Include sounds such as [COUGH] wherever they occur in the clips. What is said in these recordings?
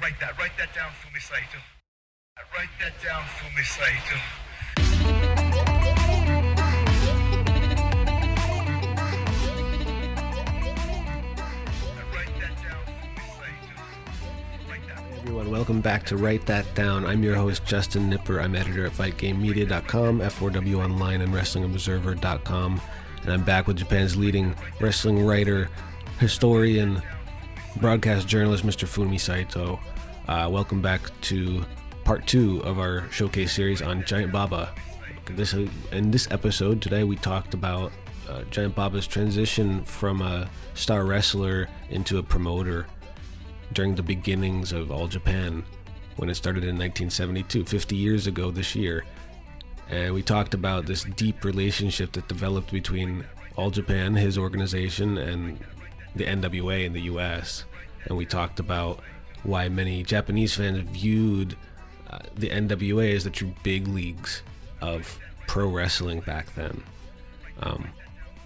Write that. Write that down for me, Saito. Write that down for me, Saito. Everyone, welcome back to Write That Down. I'm your host, Justin Knipper. I'm editor at FightGameMedia.com, F4W Online, and WrestlingObserver.com. And I'm back with Japan's leading wrestling writer, historian, broadcast journalist, Mr. Fumi Saito. Uh, welcome back to part two of our showcase series on Giant Baba. This in this episode today, we talked about uh, Giant Baba's transition from a star wrestler into a promoter during the beginnings of All Japan when it started in 1972, 50 years ago this year. And we talked about this deep relationship that developed between All Japan, his organization, and the NWA in the US. And we talked about why many Japanese fans viewed uh, the NWA as the true big leagues of pro wrestling back then. Um,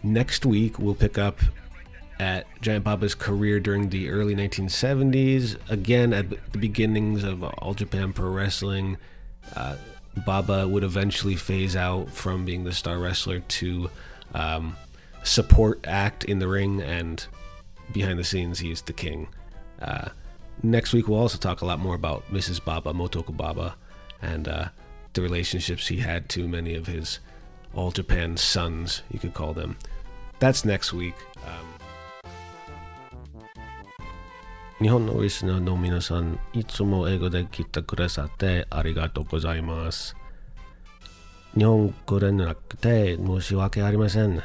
next week, we'll pick up at Giant Baba's career during the early 1970s, again at the beginnings of All Japan Pro Wrestling. Uh, Baba would eventually phase out from being the star wrestler to um, support act in the ring, and behind the scenes, he's the king. Uh, next week, we'll also talk a lot more about Mrs. Baba, Motoko Baba, and uh, the relationships he had to many of his All Japan sons, you could call them. That's next week. Um, 日本のリスナーの皆さん、いつも英語で聞いてくださってありがとうございます。日本語でなくて申し訳ありません。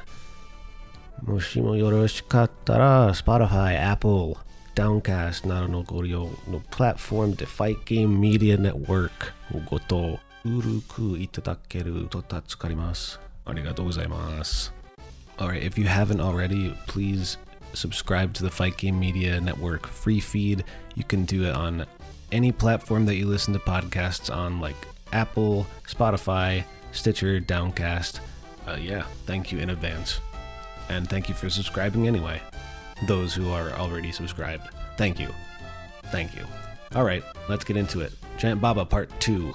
もしもよろしかったら、Spotify、Apple、Downcast などのご利用のプラットフォームで Fight Game Media Network をごとうるくいただけると助かります。ありがとうございます。Alright, if you haven't already, please subscribe to the Fight Game Media Network free feed. You can do it on any platform that you listen to podcasts on, like Apple, Spotify, Stitcher, Downcast. Uh, yeah, thank you in advance. And thank you for subscribing anyway. Those who are already subscribed. Thank you. Thank you. All right, let's get into it. Giant Baba Part 2.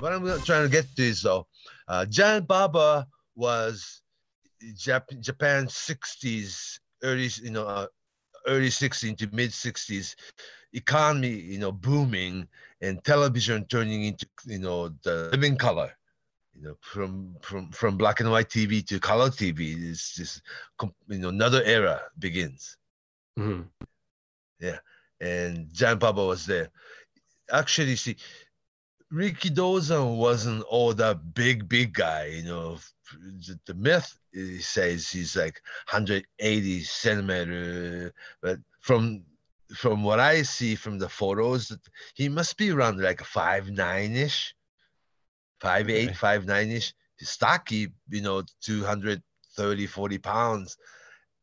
What I'm trying to get to is though, uh, Giant Baba was Jap- Japan's 60s, early, you know, uh, early 60s to mid 60s economy, you know, booming and television turning into, you know, the living color. You know, from from from black and white TV to color TV, it's just, you know, another era begins. Mhm. and Giant Baba was there. Actually, see, Rikidozan wasn't all that big, big guy. You know, the, myth says he's like 180 centimeter, but from from what I see from the photos, he must be around like five nine ish, five eight, Okay. five nine ish. Stocky, you know, 230, 40 pounds,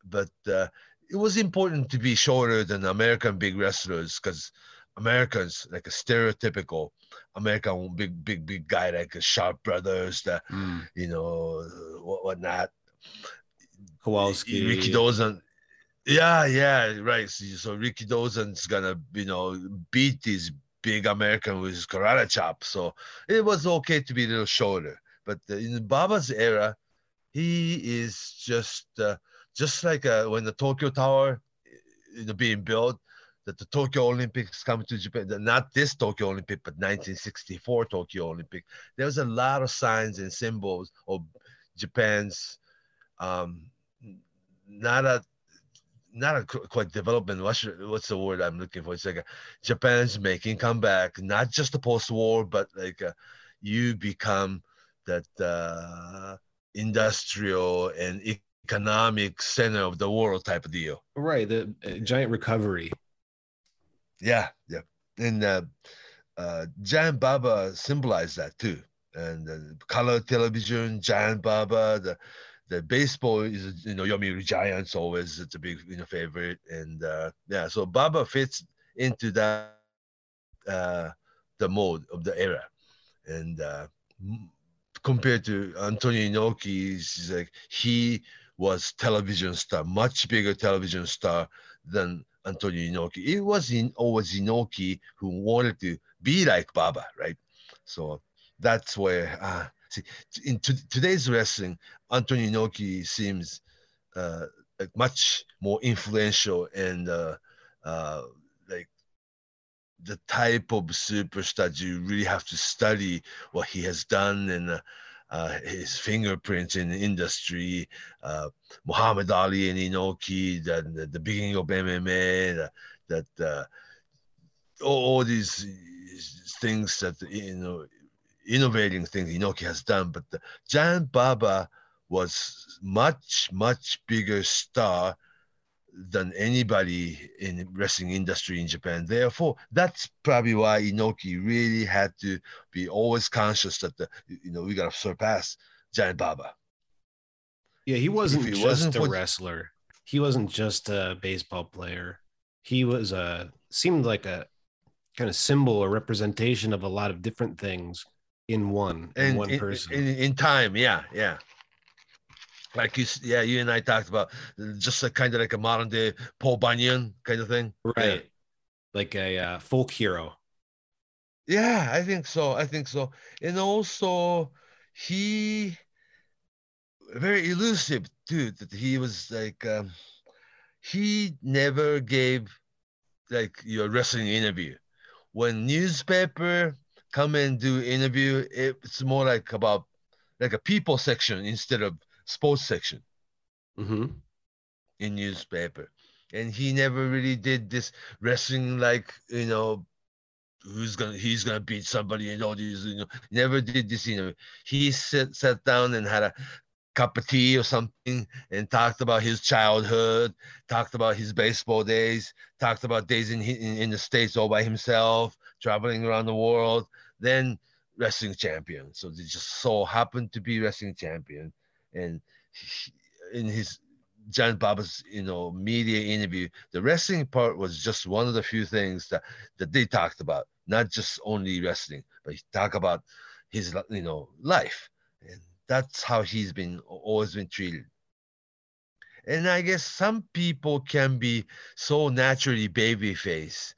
but. Uh, it was important to be shorter than American big wrestlers because Americans like a stereotypical American big big big guy like a Sharp Brothers, the Mm. you know what whatnot. Kowalski. Rikidozan. Yeah, yeah, right. So, so Rikidozan's gonna you know beat these big American with his karate chop. So it was okay to be a little shorter. But uh, in Baba's era, he is just uh, just like uh, when the Tokyo Tower you know, being built, that the Tokyo Olympics come to Japan, not this Tokyo Olympic, but 1964 Tokyo Olympic. There was a lot of signs and symbols of Japan's um, not a not a quite development. What's what's the word I'm looking for? It's like a, Japan's making comeback, not just the post-war, but like uh you become that uh, industrial and economic center of the world type of deal. Right, the uh, giant recovery. Yeah, yeah. And uh, uh, Giant Baba symbolized that too. And uh, color television, Giant Baba, the the baseball is you know Yomiuri Giants always it's a big you know favorite. And uh, yeah, so Baba fits into that uh, the mode of the era. And uh, compared to Antonio Inoki, like he was television star, much bigger television star than Antonio Inoki. It was in always Inoki who wanted to be like Baba, right? So that's where uh, in today's wrestling, Antonio Inoki seems uh, like much more influential and uh, uh, like the type of superstar you really have to study what he has done and uh, uh, his fingerprints in the industry, uh, Muhammad Ali and Inoki, the, the, the beginning of MMA, that uh, all, all, these things that you know, innovating things Inoki has done. But the Giant Baba was much much bigger star than anybody in wrestling industry in Japan. Therefore, that's probably why Inoki really had to be always conscious that the you know we gotta surpass Giant Baba. Yeah, he wasn't he just wasn't a for... wrestler. He wasn't just a baseball player. He was a seemed like a kind of symbol or representation of a lot of different things in one in, in one person. In, in time, yeah, yeah. Like you yeah you and i talked about just a kind of like a modern day paul bunyan kind of thing. Right. Yeah. like a uh, folk hero. Yeah i think so i think so. And also he very elusive dude that he was like um, he never gave like your wrestling interview. When newspaper come and do interview it's more like about like a people section instead of sports section. Mm-hmm. in newspaper. And he never really did this wrestling like you know who's gonna he's gonna beat somebody and all these you know never did this you know he sat sat down and had a cup of tea or something and talked about his childhood talked about his baseball days talked about days in in, in the states all by himself traveling around the world then wrestling champion. So they just so happened to be wrestling champion. And in his Giant Baba's you know media interview, the wrestling part was just one of the few things that that they talked about, not just only wrestling, but he talked about his you know life, and that's how he's been always been treated. And I guess some people can be so naturally baby face,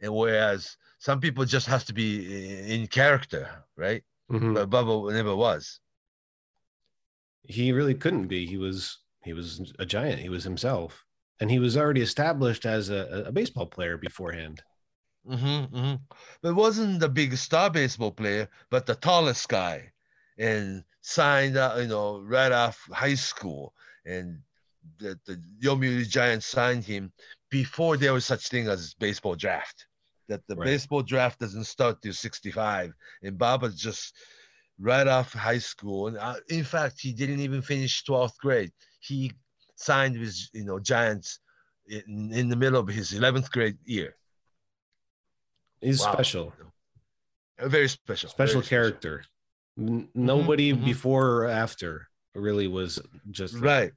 and whereas some people just have to be in character, right? Mm-hmm. But Baba never was he really couldn't be. He was he was a giant. He was himself, and he was already established as a, a baseball player beforehand. Mm-hmm, mm-hmm. But wasn't the big star baseball player, but the tallest guy, and signed out, you know, right off high school, and the the Yomiuri Giants signed him before there was such thing as baseball draft. That the right. baseball draft doesn't start till 65, and Baba just right off high school. And uh, in fact, he didn't even finish 12th grade. He signed with, you know, Giants in, in the middle of his 11th grade year. He's wow. special. A very special. Special very character. Special. Nobody mm-hmm. before or after really was just right.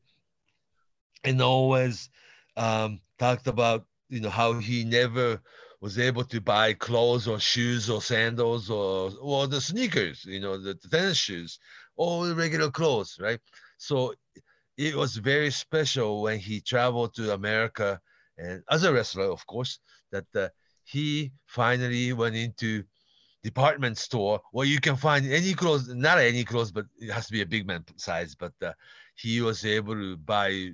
And always um, talked about, you know, how he never was able to buy clothes or shoes or sandals or or the sneakers, you know, the, tennis shoes, all the regular clothes, right? So it was very special when he traveled to America and as a wrestler, of course, that uh, he finally went into department store where you can find any clothes, not any clothes, but it has to be a big man size. But uh, he was able to buy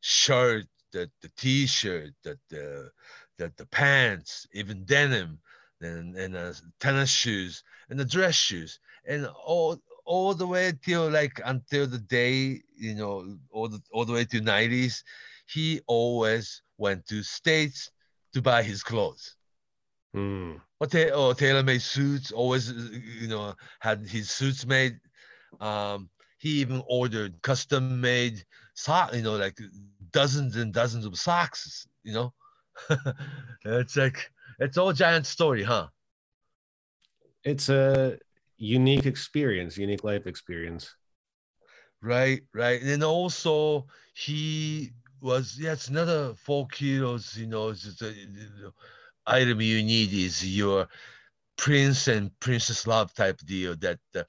shirt, the, the t-shirt, the, the the, the pants, even denim, and, and uh, tennis shoes, and the dress shoes, and all all the way till like until the day, you know, all the all the way to 90s, he always went to states to buy his clothes. Mm. Or, ta- or tailor-made suits, always, you know, had his suits made. Um, he even ordered custom-made sock, you know, like dozens and dozens of socks, you know, it's like it's all giant story, huh? It's a unique experience, unique life experience. Right, right. And also he was yeah, it's another four kilos, you know, it's a, item you need is your prince and princess love type deal that uh,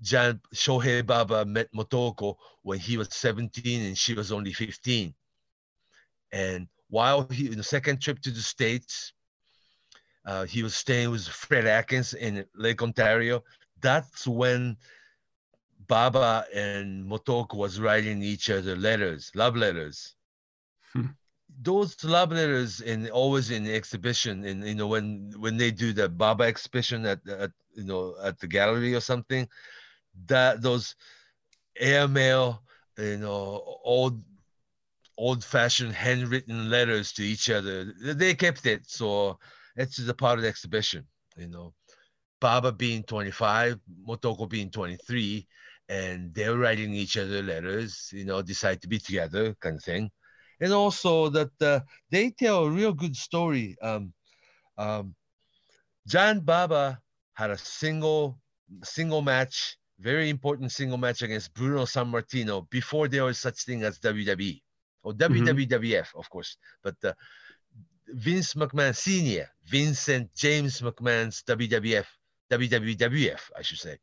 Jan Shohei Baba met Motoko when he was 17 and she was only 15. And while he in the second trip to the states, uh, he was staying with Fred Atkins in Lake Ontario. That's when Baba and Motoko was writing each other letters, love letters. Hmm. Those love letters in always in the exhibition, and you know when when they do the Baba exhibition at, at you know at the gallery or something, that those airmail, you know, old old-fashioned handwritten letters to each other. They kept it, so it's just a part of the exhibition. You know, Baba being 25, Motoko being 23, and they're writing each other letters. You know, decide to be together, kind of thing. And also that uh, they tell a real good story. Um, um, Giant Baba had a single single match, very important single match against Bruno Sammartino before there was such thing as WWE or WWF, of course. But uh, Vince McMahon Senior, Vincent James McMahon's WWF, WWF, I should say,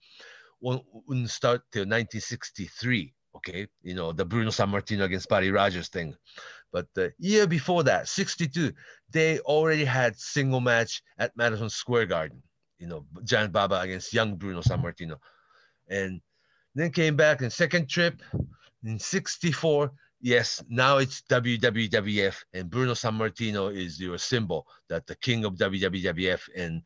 wouldn't start till 1963. Okay, you know the Bruno Sammartino against Buddy Rogers thing, but the year before that, 62, they already had single match at Madison Square Garden. You know, Giant Baba against young Bruno Sammartino, and then came back in second trip in 64 yes, now it's WWF, and Bruno Sammartino is your symbol that the king of WWF and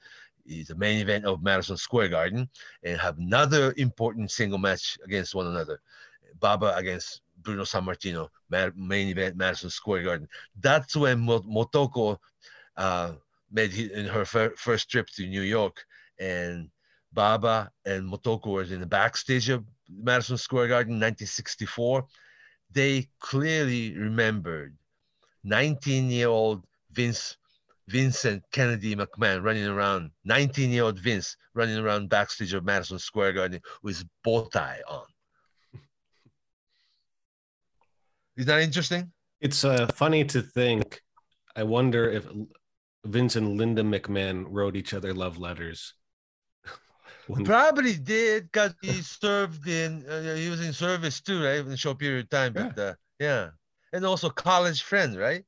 is the main event of Madison Square Garden, and have another important single match against one another, Baba against Bruno Sammartino, main event Madison Square Garden. That's when Motoko uh, made his, in her fir- first trip to New York, and Baba and Motoko were in the backstage of Madison Square Garden, 1964 they clearly remembered 19 year old Vince Vincent Kennedy McMahon running around, 19 year old Vince running around backstage of Madison Square Garden with bow tie on. Is that interesting? It's uh, funny to think. I wonder if Vince and Linda McMahon wrote each other love letters. When... Probably did because he served in uh, he was in service too, right? In a short period of time, but yeah. Uh, yeah, and also college friend, right?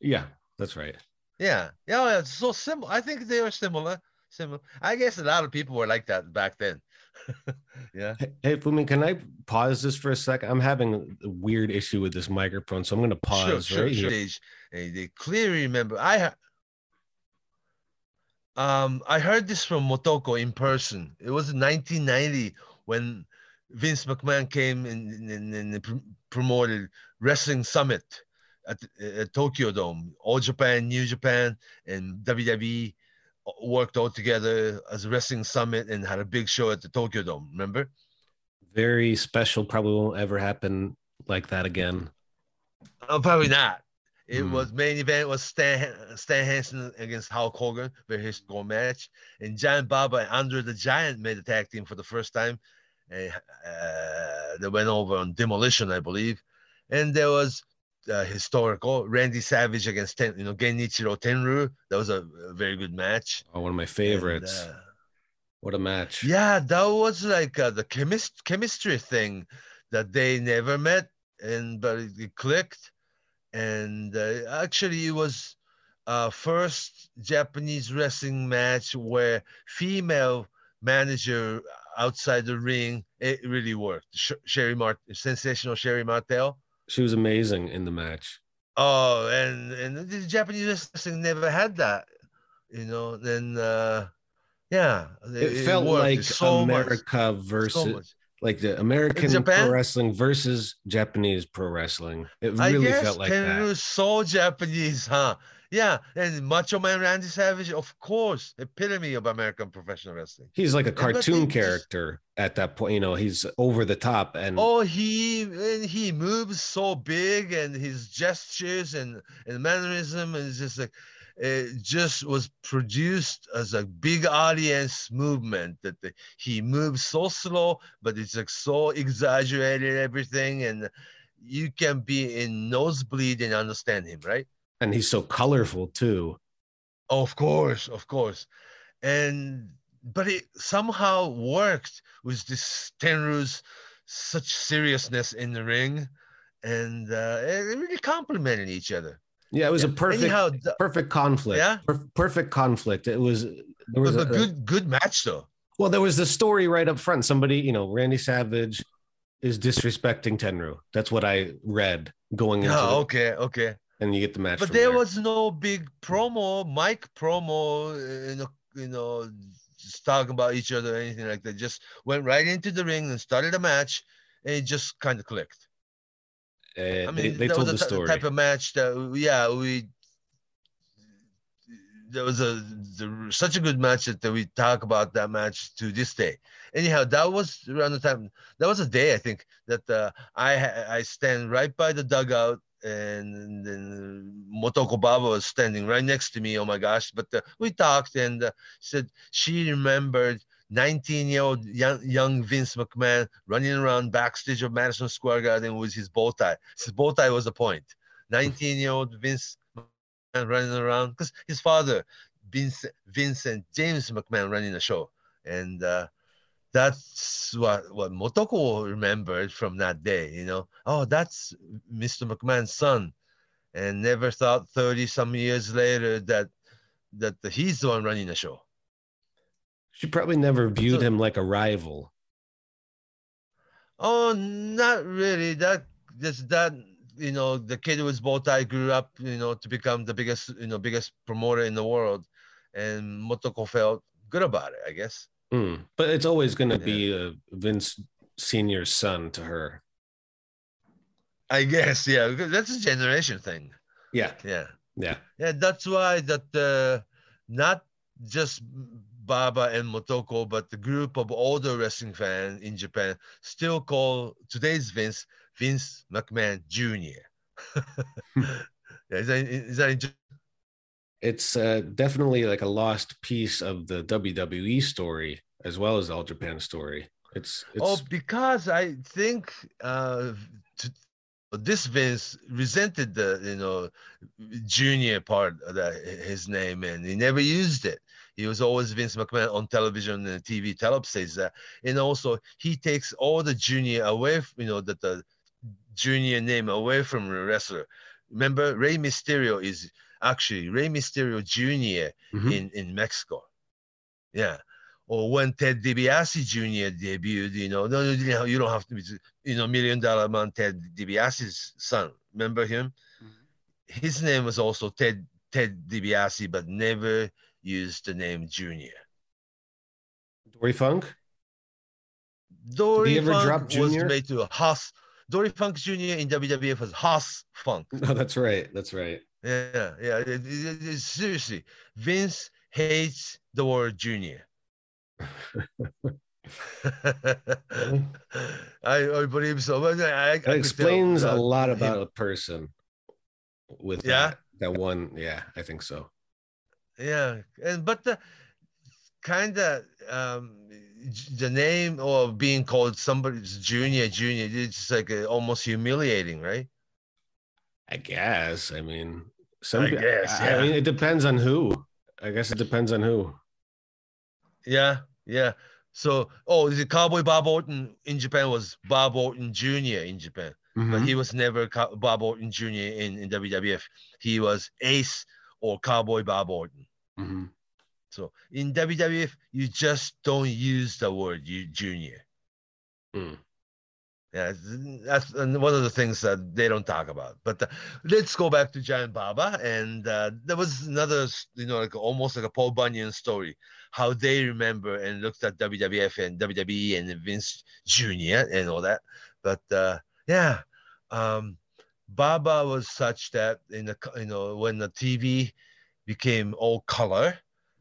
Yeah, that's right. Yeah, yeah, oh, it's so similar. I think they were similar. Similar. I guess a lot of people were like that back then. [LAUGHS] yeah. Hey, Fumi, can I pause this for a sec? I'm having a weird issue with this microphone, so I'm going to pause sure, right sure, here. Sure. They, they clearly remember. I um, I heard this from Motoko in person. It was 1990 when Vince McMahon came and, and, and promoted Wrestling Summit at, uh, at, Tokyo Dome. All Japan, New Japan, and WWE uh, worked all together as a Wrestling Summit and had a big show at the Tokyo Dome. Remember? Very special. Probably won't ever happen like that again. Oh, probably not. It mm. was main event was Stan Stan Hansen against Hulk Hogan, very historical match. And Giant Baba and Andre the Giant made a tag team for the first time. And, uh, they went over on Demolition, I believe. And there was uh, historical Randy Savage against Ten, you know Genichiro Tenryu. That was a, a, very good match. Oh, one of my favorites. And, uh, what a match! Yeah, that was like uh, the chemist chemistry thing that they never met, and but it, it clicked and uh, actually it was uh, first Japanese wrestling match where female manager outside the ring it really worked. Sh- Sherri Mart, sensational Sherri Martel. She was amazing in the match. Oh, and and the Japanese wrestling never had that, you know. Then uh, yeah, it, it felt like so America much, versus so like the American pro wrestling versus Japanese pro wrestling. It really felt like that. It was so Japanese, huh? Yeah, and Macho Man Randy Savage, of course, epitome of American professional wrestling. He's like a cartoon character just, at that point. You know, he's over the top and oh, he and he moves so big, and his gestures and and mannerism is just like it just was produced as a big audience movement that the, he moves so slow but it's like so exaggerated everything and you can be in nosebleed and understand him right? And he's so colorful too. Of course of course. And but it somehow worked with this tenryu's such seriousness in the ring and uh, it really complemented each other Yeah, it was a perfect Anyhow, the- perfect conflict. Yeah? Per- perfect conflict. It was there was it was a, a good good match though. well, there was the story right up front. Somebody, you know, Randy Savage is disrespecting Tenryu. That's what I read going into Yeah, the, okay, okay. and you get the match. But there there. was no big promo, mic promo, you know, you know, just talking about each other or anything like that. Just went right into the ring and started a match, and it just kind of clicked. Uh, I mean, they that told was the t- story. type of match that yeah we. There was a such a good match that we talk about that match to this day. Anyhow, that was around the time. That was a day I think that uh, I I stand right by the dugout and then Motoko Baba was standing right next to me. Oh my gosh! But uh, we talked and uh, said she remembered 19-year-old young, young Vince McMahon running around backstage of Madison Square Garden with his bow tie. His bow tie was the point. 19-year-old Vince McMahon running around because his father, Vince, Vincent James McMahon, running the show, and uh, that's what what Motoko remembered from that day. You know, oh, that's Mr. McMahon's son, and never thought 30 some years later that that he's the one running the show. She probably never viewed So- him like a rival. Oh, not really. That just that you know the kid with bow tie grew up you know to become the biggest you know biggest promoter in the world, and Motoko felt good about it. I guess. Mm. But it's always going to Yeah. be uh, Vince Senior's son to her. I guess yeah. That's a generation thing. Yeah, Yeah. yeah. Yeah, that's why that uh, not just Baba and Motoko, but the group of older wrestling fans in Japan still call today's Vince Vince McMahon Jr. [LAUGHS] is that, is that It's uh, definitely like a lost piece of the WWE story as well as All Japan story. It's, it's oh, because I think uh, t- this Vince resented the you know junior part of that his name and he never used it. He was always Vince McMahon on television and TV. Telep says that, and also he takes all the junior away, you know, that the junior name away from the wrestler. Remember, Rey Mysterio is actually Rey Mysterio Jr. Mhm. in in Mexico. Yeah. Or when Ted DiBiase Jr. debuted, you know, no, no, you don't have to be, you know, Million Dollar Man Ted DiBiase's son. Remember him? His name was also Ted Ted DiBiase, but never used the name Junior. Dory Funk. Dory ever Funk drop was Junior? made to Haas. Dory Funk Jr. in WWF was Hoss Funk. [LAUGHS] No, that's right. That's right. Yeah, yeah. it- it- it- seriously, Vince hates the word junior. [LAUGHS] I, I believe so. But I, I It could tell, explains a lot him- about a person with Yeah? that, that one. Yeah, I think so. Yeah, and but the kind of um, the name or being called somebody's junior, junior, it's like uh, almost humiliating, right? I guess. I mean, some. I guess, I yeah. mean, it depends on who. I guess it depends on who. Yeah, yeah. So, oh, is it Cowboy Bob Orton in Japan was Bob Orton Jr. in Japan. but Mhm. he was never Bob Orton Jr. in, in WWF. He was Ace or Cowboy Bob Orton. Mhm. So in WWF, you just don't use the word you junior. Mm. Yeah, that's one of the things that they don't talk about. But uh, let's go back to Giant Baba, and uh, there was another, you know, like almost like a Paul Bunyan story, how they remember and looked at WWF and WWE and Vince Jr. and all that. But uh, yeah, um, Baba was such that in the you know when the TV became all color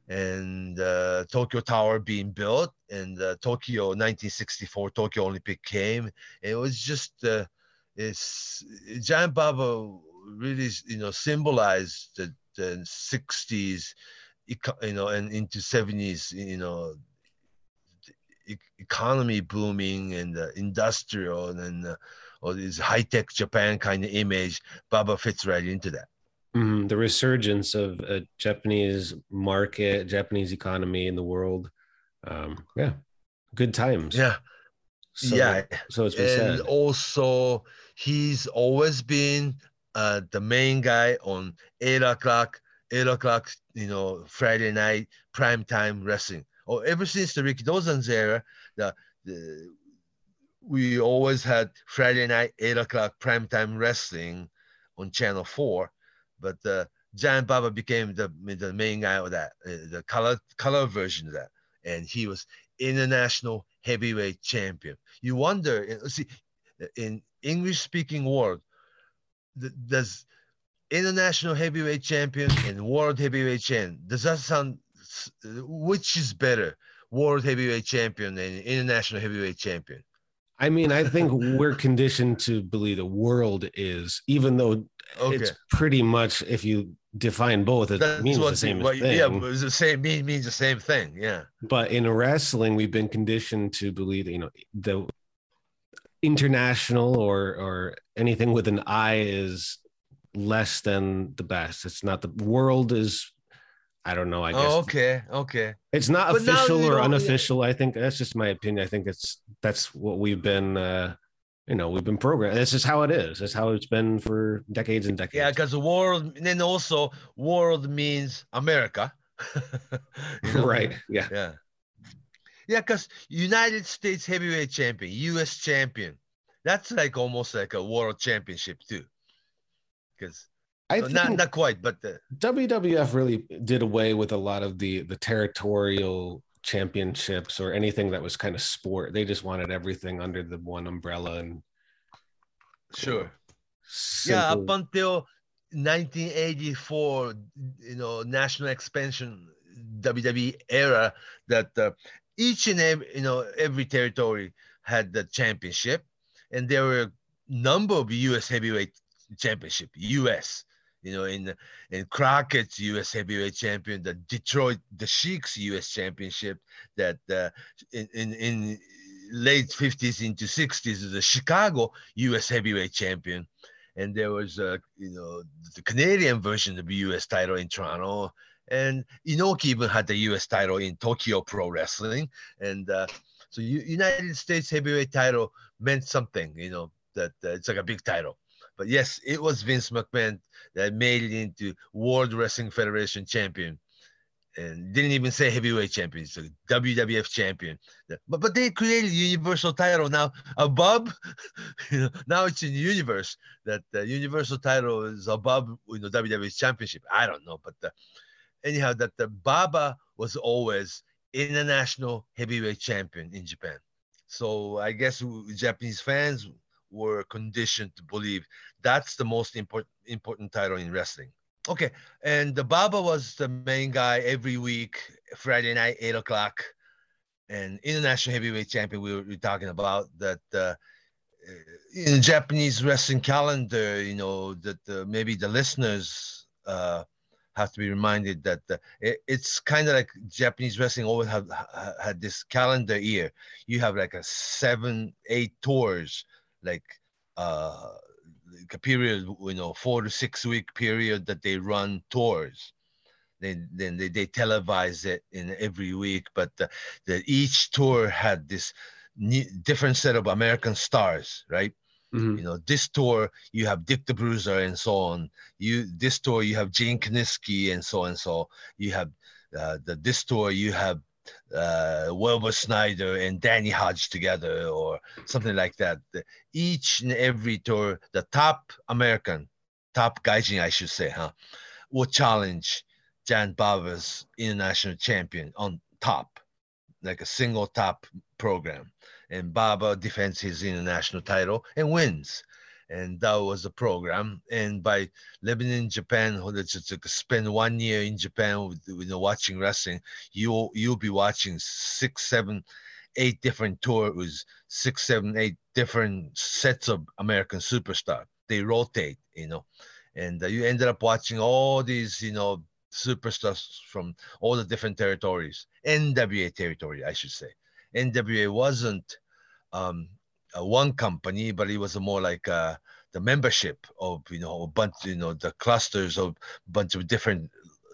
and uh, Tokyo Tower being built and uh, Tokyo 1964 Tokyo Olympic came. It was just uh, it's Giant Baba really you know symbolized the, the 60s you know and into 70s you know economy booming and uh, industrial and uh, all this high-tech Japan kind of image Baba fits right into that Mhm. The resurgence of a Japanese market, Japanese economy in the world. Um, yeah, good times. yeah So, yeah So it's been and said. also he's always been uh, the main guy on eight o'clock, eight o'clock, you know, Friday night prime time wrestling. Or ever since the Rikidozan's era, the, the we always had Friday night eight o'clock prime time wrestling on Channel Four, but uh, Giant Baba became the the main guy of that, uh, the color color version of that, and he was international heavyweight champion. You wonder, uh, see, in English speaking world, does international heavyweight champion and world heavyweight champion does that sound which is better world heavyweight champion and international heavyweight champion i mean i think we're conditioned to believe the world is even though okay. it's pretty much if you define both it That's means the same thing yeah it's the same mean means the same thing yeah but in wrestling we've been conditioned to believe you know the international or or anything with an I is less than the best. It's not the world is I don't know. I guess. Oh, okay. Okay. It's not but official or unofficial. Yeah. I think that's just my opinion. I think it's that's what we've been. uh you know, we've been programmed. This is how it is. That's how it's been for decades and decades. Yeah, because the world, and then also world means America. you [LAUGHS] know? [LAUGHS] Right. Yeah. Yeah. Yeah, because United States heavyweight champion, U.S. champion, that's like almost like a world championship too. Because I well, not not quite, but the WWF really did away with a lot of the the territorial championships or anything that was kind of sport. They just wanted everything under the one umbrella and sure. Simple. Yeah, up until 1984, you know, national expansion WWE era, that uh, each and every you know every territory had the championship, and there were a number of U.S. heavyweight championship. U.S. You know, in in Crockett's U.S. heavyweight champion, the Detroit the Sheik's U.S. championship, that uh, in, in in late 50s into 60s, the Chicago U.S. heavyweight champion, and there was uh, you know the Canadian version of the U.S. title in Toronto, and Inoki even had the U.S. title in Tokyo Pro Wrestling, and uh, so U- United States heavyweight title meant something, you know, that uh, it's like a big title. But yes, it was Vince McMahon that made it into World Wrestling Federation champion, and didn't even say heavyweight champion, so WWF champion. But but they created Universal title now above, [LAUGHS] you know, now it's in the universe that the Universal title is above you know WWE championship. I don't know, but. Uh, anyhow, that the Baba was always international heavyweight champion in Japan. So I guess Japanese fans were conditioned to believe that's the most important important title in wrestling. Okay, and the Baba was the main guy every week, Friday night, eight o'clock, and international heavyweight champion. We were, we were talking about that. Uh, in the Japanese wrestling calendar, you know that uh, maybe the listeners uh, have to be reminded that uh, it, it's kind of like Japanese wrestling always have had this calendar year. You have like a seven, eight tours, like uh, like a period, you know, four to six week period that they run tours. Then, then they, they televise it in every week, but the, the each tour had this new, different set of American stars, right? Mm-hmm. You know, this tour you have Dick the Bruiser and so on. You this tour you have Gene Kiniski and so and so. You have uh, the this tour you have uh, Wilbur Snyder and Danny Hodge together or something like that. Each and every tour, the top American, top gaijin, I should say, huh, will challenge Giant Baba's international champion on top, like a single top program and Baba defends his international title and wins. And that was the program. And by living in Japan, spend one year in Japan, you know, watching wrestling, you you'll be watching six, seven, eight different tours, six, seven, eight different sets of American superstar. They rotate, you know, and uh, you ended up watching all these, you know, superstars from all the different territories, NWA territory, I should say. NWA wasn't um, one company, but it was more like uh, the membership of you know a bunch, you know, the clusters of a bunch of different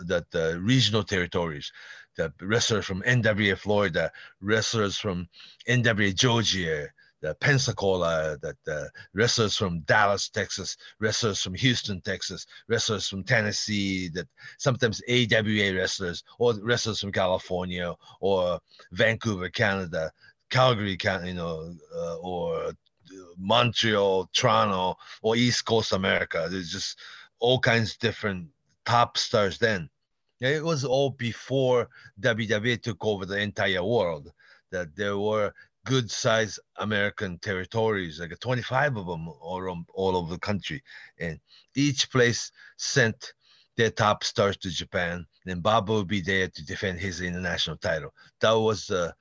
that the regional territories. The wrestlers from NWA Florida, wrestlers from NWA Georgia, the Pensacola, that the wrestlers from Dallas, Texas, wrestlers from Houston, Texas, wrestlers from Tennessee, that sometimes AWA wrestlers or wrestlers from California or Vancouver, Canada, Calgary, can you know, uh, or Montreal, Toronto, or East Coast America. There's just all kinds of different top stars then. It was all before WWE took over the entire world. That there were good sized American territories, like 25 of them all, all over the country. And each place sent their top stars to Japan. Then Baba would be there to defend his international title. That was uh,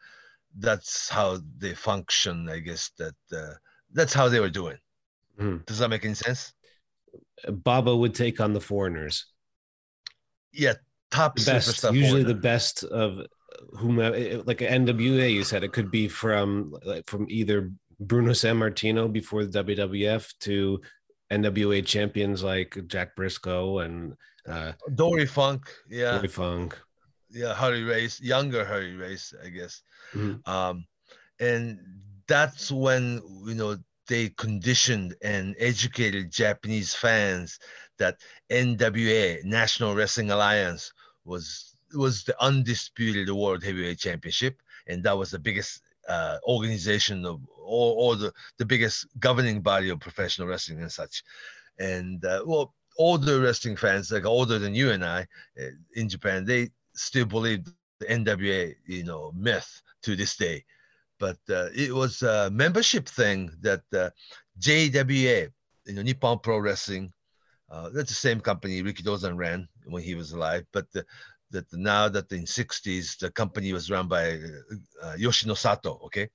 that's how they function, I guess. That uh, that's how they were doing. Mm. Does that make any sense? Baba would take on the foreigners. Yeah, top the best, usually the best of whomever, like an NWA. You said it could be from like from either Bruno Sammartino before the WWF to NWA champions like Jack Brisco and uh, Dory Funk. Yeah, Dory Funk. Yeah, Harley Race, younger Harley Race, I guess. Mm-hmm. Um, and that's when you know they conditioned and educated Japanese fans that NWA National Wrestling Alliance was was the undisputed World Heavyweight Championship, and that was the biggest uh, organization of or, or the, the biggest governing body of professional wrestling and such. And uh, well, older wrestling fans, like older than you and I, uh, in Japan, they still believe the NWA, you know, myth to this day. But uh, it was a membership thing that uh, JWA, you know, Nippon Pro Wrestling, uh, that's the same company Rikidozan ran when he was alive. But the, that now that in 60s the company was run by uh, Yoshinosato, okay,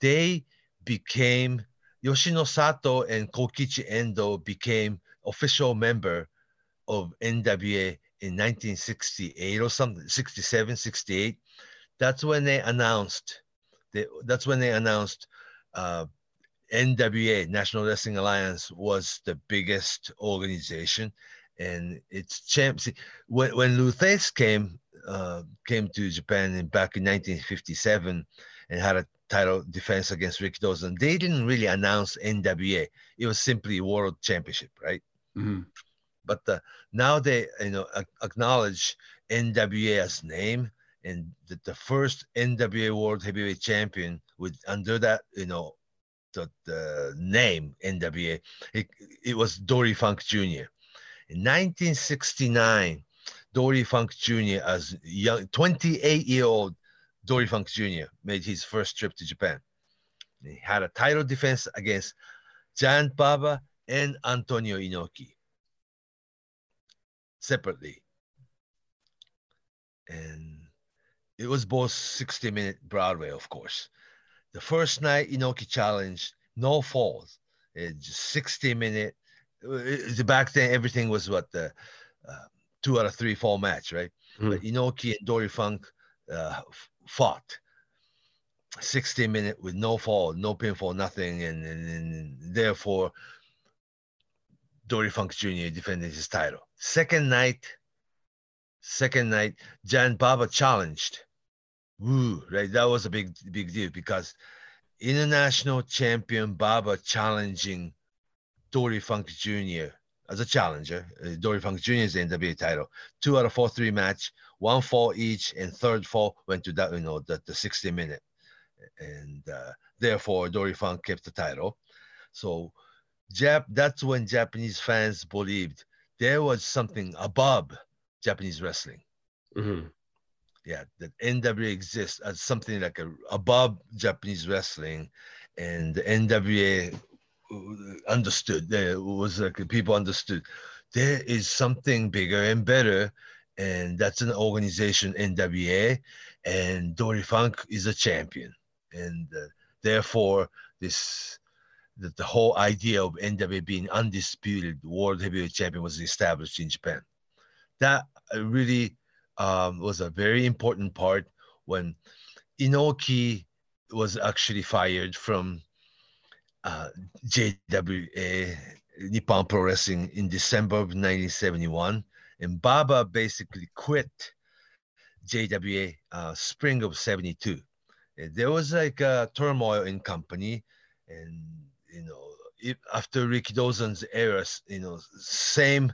they became Yoshinosato and Kokichi Endo became official member of NWA in 1968 or something, 67, 68. That's when they announced. They, that's when they announced uh, NWA National Wrestling Alliance was the biggest organization, and its champs. When when Lou Thesz came uh, came to Japan in, back in 1957 and had a title defense against Rikidozan, they didn't really announce NWA. It was simply World Championship, right? Mm-hmm. But uh, now they you know acknowledge NWA's name and the, the first NWA World Heavyweight Champion with under that you know the, the name NWA it, it was Dory Funk Jr. In 1969, Dory Funk Jr. as young 28 year old Dory Funk Jr. made his first trip to Japan. He had a title defense against Giant Baba and Antonio Inoki separately. And it was both 60 minute Broadway, of course. The first night, Inoki challenged, no falls. It's just 60 minute. Uh, back then, everything was what the uh, two out of three fall match, right? Mm. But Inoki and Dory Funk uh, fought 60 minute with no fall, no pinfall, nothing, and, and, and therefore Dory Funk Jr. defended his title. Second night, second night, Giant Baba challenged. Woo, right? That was a big, big deal because international champion Baba challenging Dory Funk Jr. as a challenger. Uh, Dory Funk Jr. is the NWA title. Two out of four, three match, one fall each, and third fall went to that, you know, the, the 60 minute. And uh, therefore, Dory Funk kept the title. So, Jap, that's when Japanese fans believed there was something above Japanese wrestling. Mm-hmm. Yeah, that NWA exists as something like a above Japanese wrestling, and the NWA understood. There was like people understood there is something bigger and better, and that's an organization NWA, and Dory Funk is a champion, and uh, therefore this that the whole idea of NWA being undisputed world heavyweight champion was established in Japan that really um, was a very important part when Inoki was actually fired from uh, JWA, Nippon Pro Wrestling, in December of 1971. And Baba basically quit JWA uh, spring of 72. There was like a turmoil in company and you know after after Rikidozan's era, you know same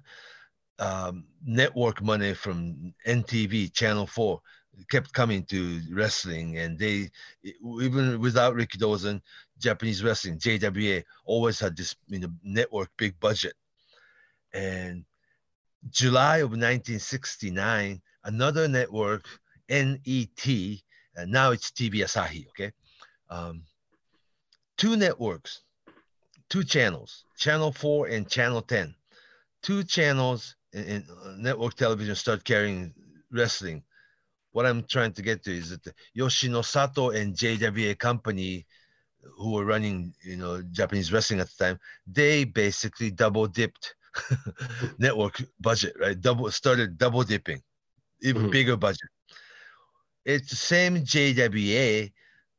um, network money from NTV Channel Four kept coming to wrestling, and they even without Ricky Rikidozan, Japanese wrestling JWA always had this you know network big budget, and July of 1969, another network NET, and now it's TV Asahi, okay, um, two networks, two channels, Channel Four and Channel Ten, two channels in, in network television start carrying wrestling what I'm trying to get to is that Yoshinosato and JWA Company, who were running, you know, Japanese wrestling at the time, they basically double dipped [LAUGHS] network budget, right? Double started double dipping, even mm-hmm. bigger budget. It's the same JWA,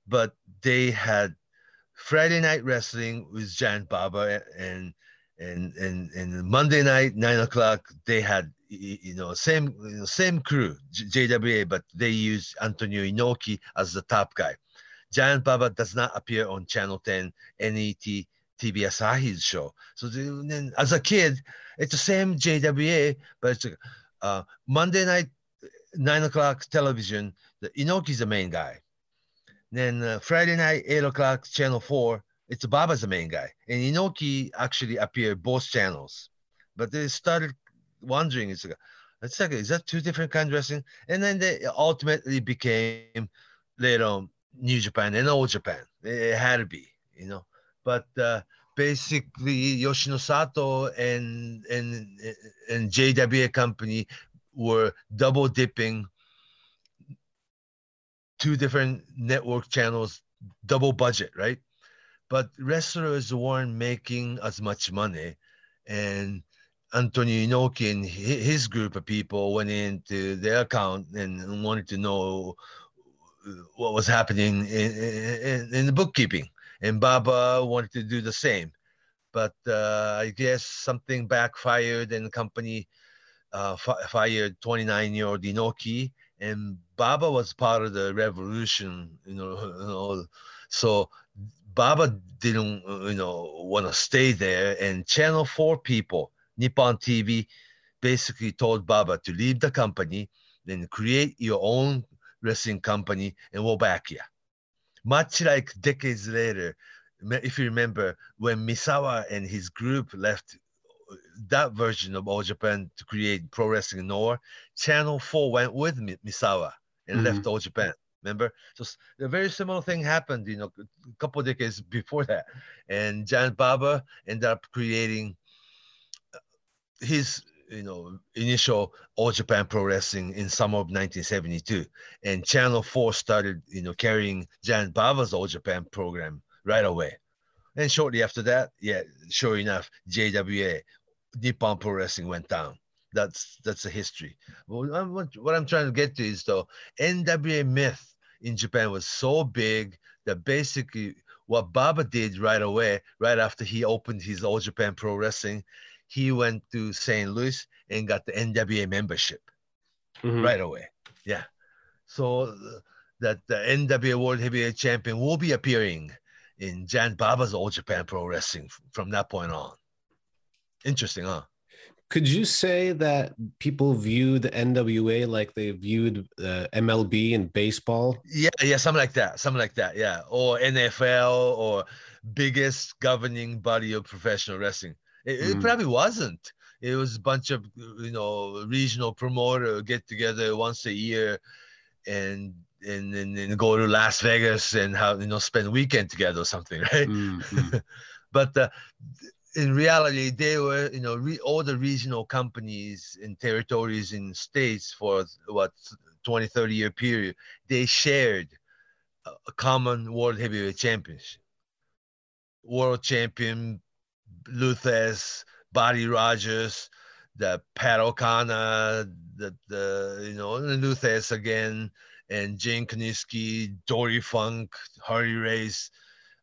but they had Friday night wrestling with Giant Baba and and and and Monday night nine o'clock they had you know same same crew JWA but they use Antonio Inoki as the top guy. Giant Baba does not appear on Channel 10 NET TV Asahi's show. So then as a kid it's the same JWA but it's uh, Monday night nine o'clock television. The Inoki's the main guy. Then uh, Friday night eight o'clock Channel 4 it's Baba's the main guy. And Inoki actually appeared both channels. But they started wondering, it's like, it's like, is that two different kind of wrestling? And then they ultimately became later on New Japan and Old Japan. It had to be, you know. But uh, basically, Yoshinosato and and and JWA Company were double dipping two different network channels, double budget, right? but wrestlers weren't making as much money and Antonio Inoki and his group of people went into their account and wanted to know what was happening in, in, in the bookkeeping. And Baba wanted to do the same. But uh, I guess something backfired and the company uh, f- fired 29 year old Inoki. And Baba was part of the revolution, you know. [LAUGHS] You know so Baba didn't, you know, want to stay there, and Channel Four people, Nippon TV, basically told Baba to leave the company, then create your own wrestling company, and we'll back you. Much like decades later, if you remember, when Misawa and his group left that version of All Japan to create Pro Wrestling Noah, Channel 4 went with Misawa and mm-hmm. left All Japan. Remember? So a very similar thing happened, you know, a couple decades [LAUGHS] before that. And Giant Baba ended up creating uh, his, you know, initial All Japan Pro Wrestling in summer of 1972. And Channel 4 started, you know, carrying Giant Baba's All Japan program right away. And shortly after that, yeah, sure enough, JWA, Nippon Pro Wrestling went down that's that's the history. Well, I'm, what I'm trying to get to is though NWA myth in Japan was so big that basically what Baba did right away, right after he opened his All Japan Pro Wrestling, he went to St. Louis and got the NWA membership mm-hmm. right away. Yeah. So that the NWA World Heavyweight Champion will be appearing in Giant Baba's All Japan Pro Wrestling from that point on. Interesting, huh? Could you say that people view the NWA like they viewed uh, MLB and baseball? Yeah, yeah, something like that, something like that, yeah, or NFL or biggest governing body of professional wrestling. It, mm. it probably wasn't. It was a bunch of you know regional promoter get together once a year, and and, and, and go to Las Vegas and have you know spend weekend together or something, [LAUGHS] right? Mm-hmm. but uh, in reality, they were, you know, re- all the regional companies in territories in states for what 20, 30 year period, they shared a common world heavyweight championship. World champion Lou Thesz, Buddy Rogers, the Pat O'Connor, the, the you know, Lou Thesz again, and Gene Kiniski, Dory Funk, Harley Race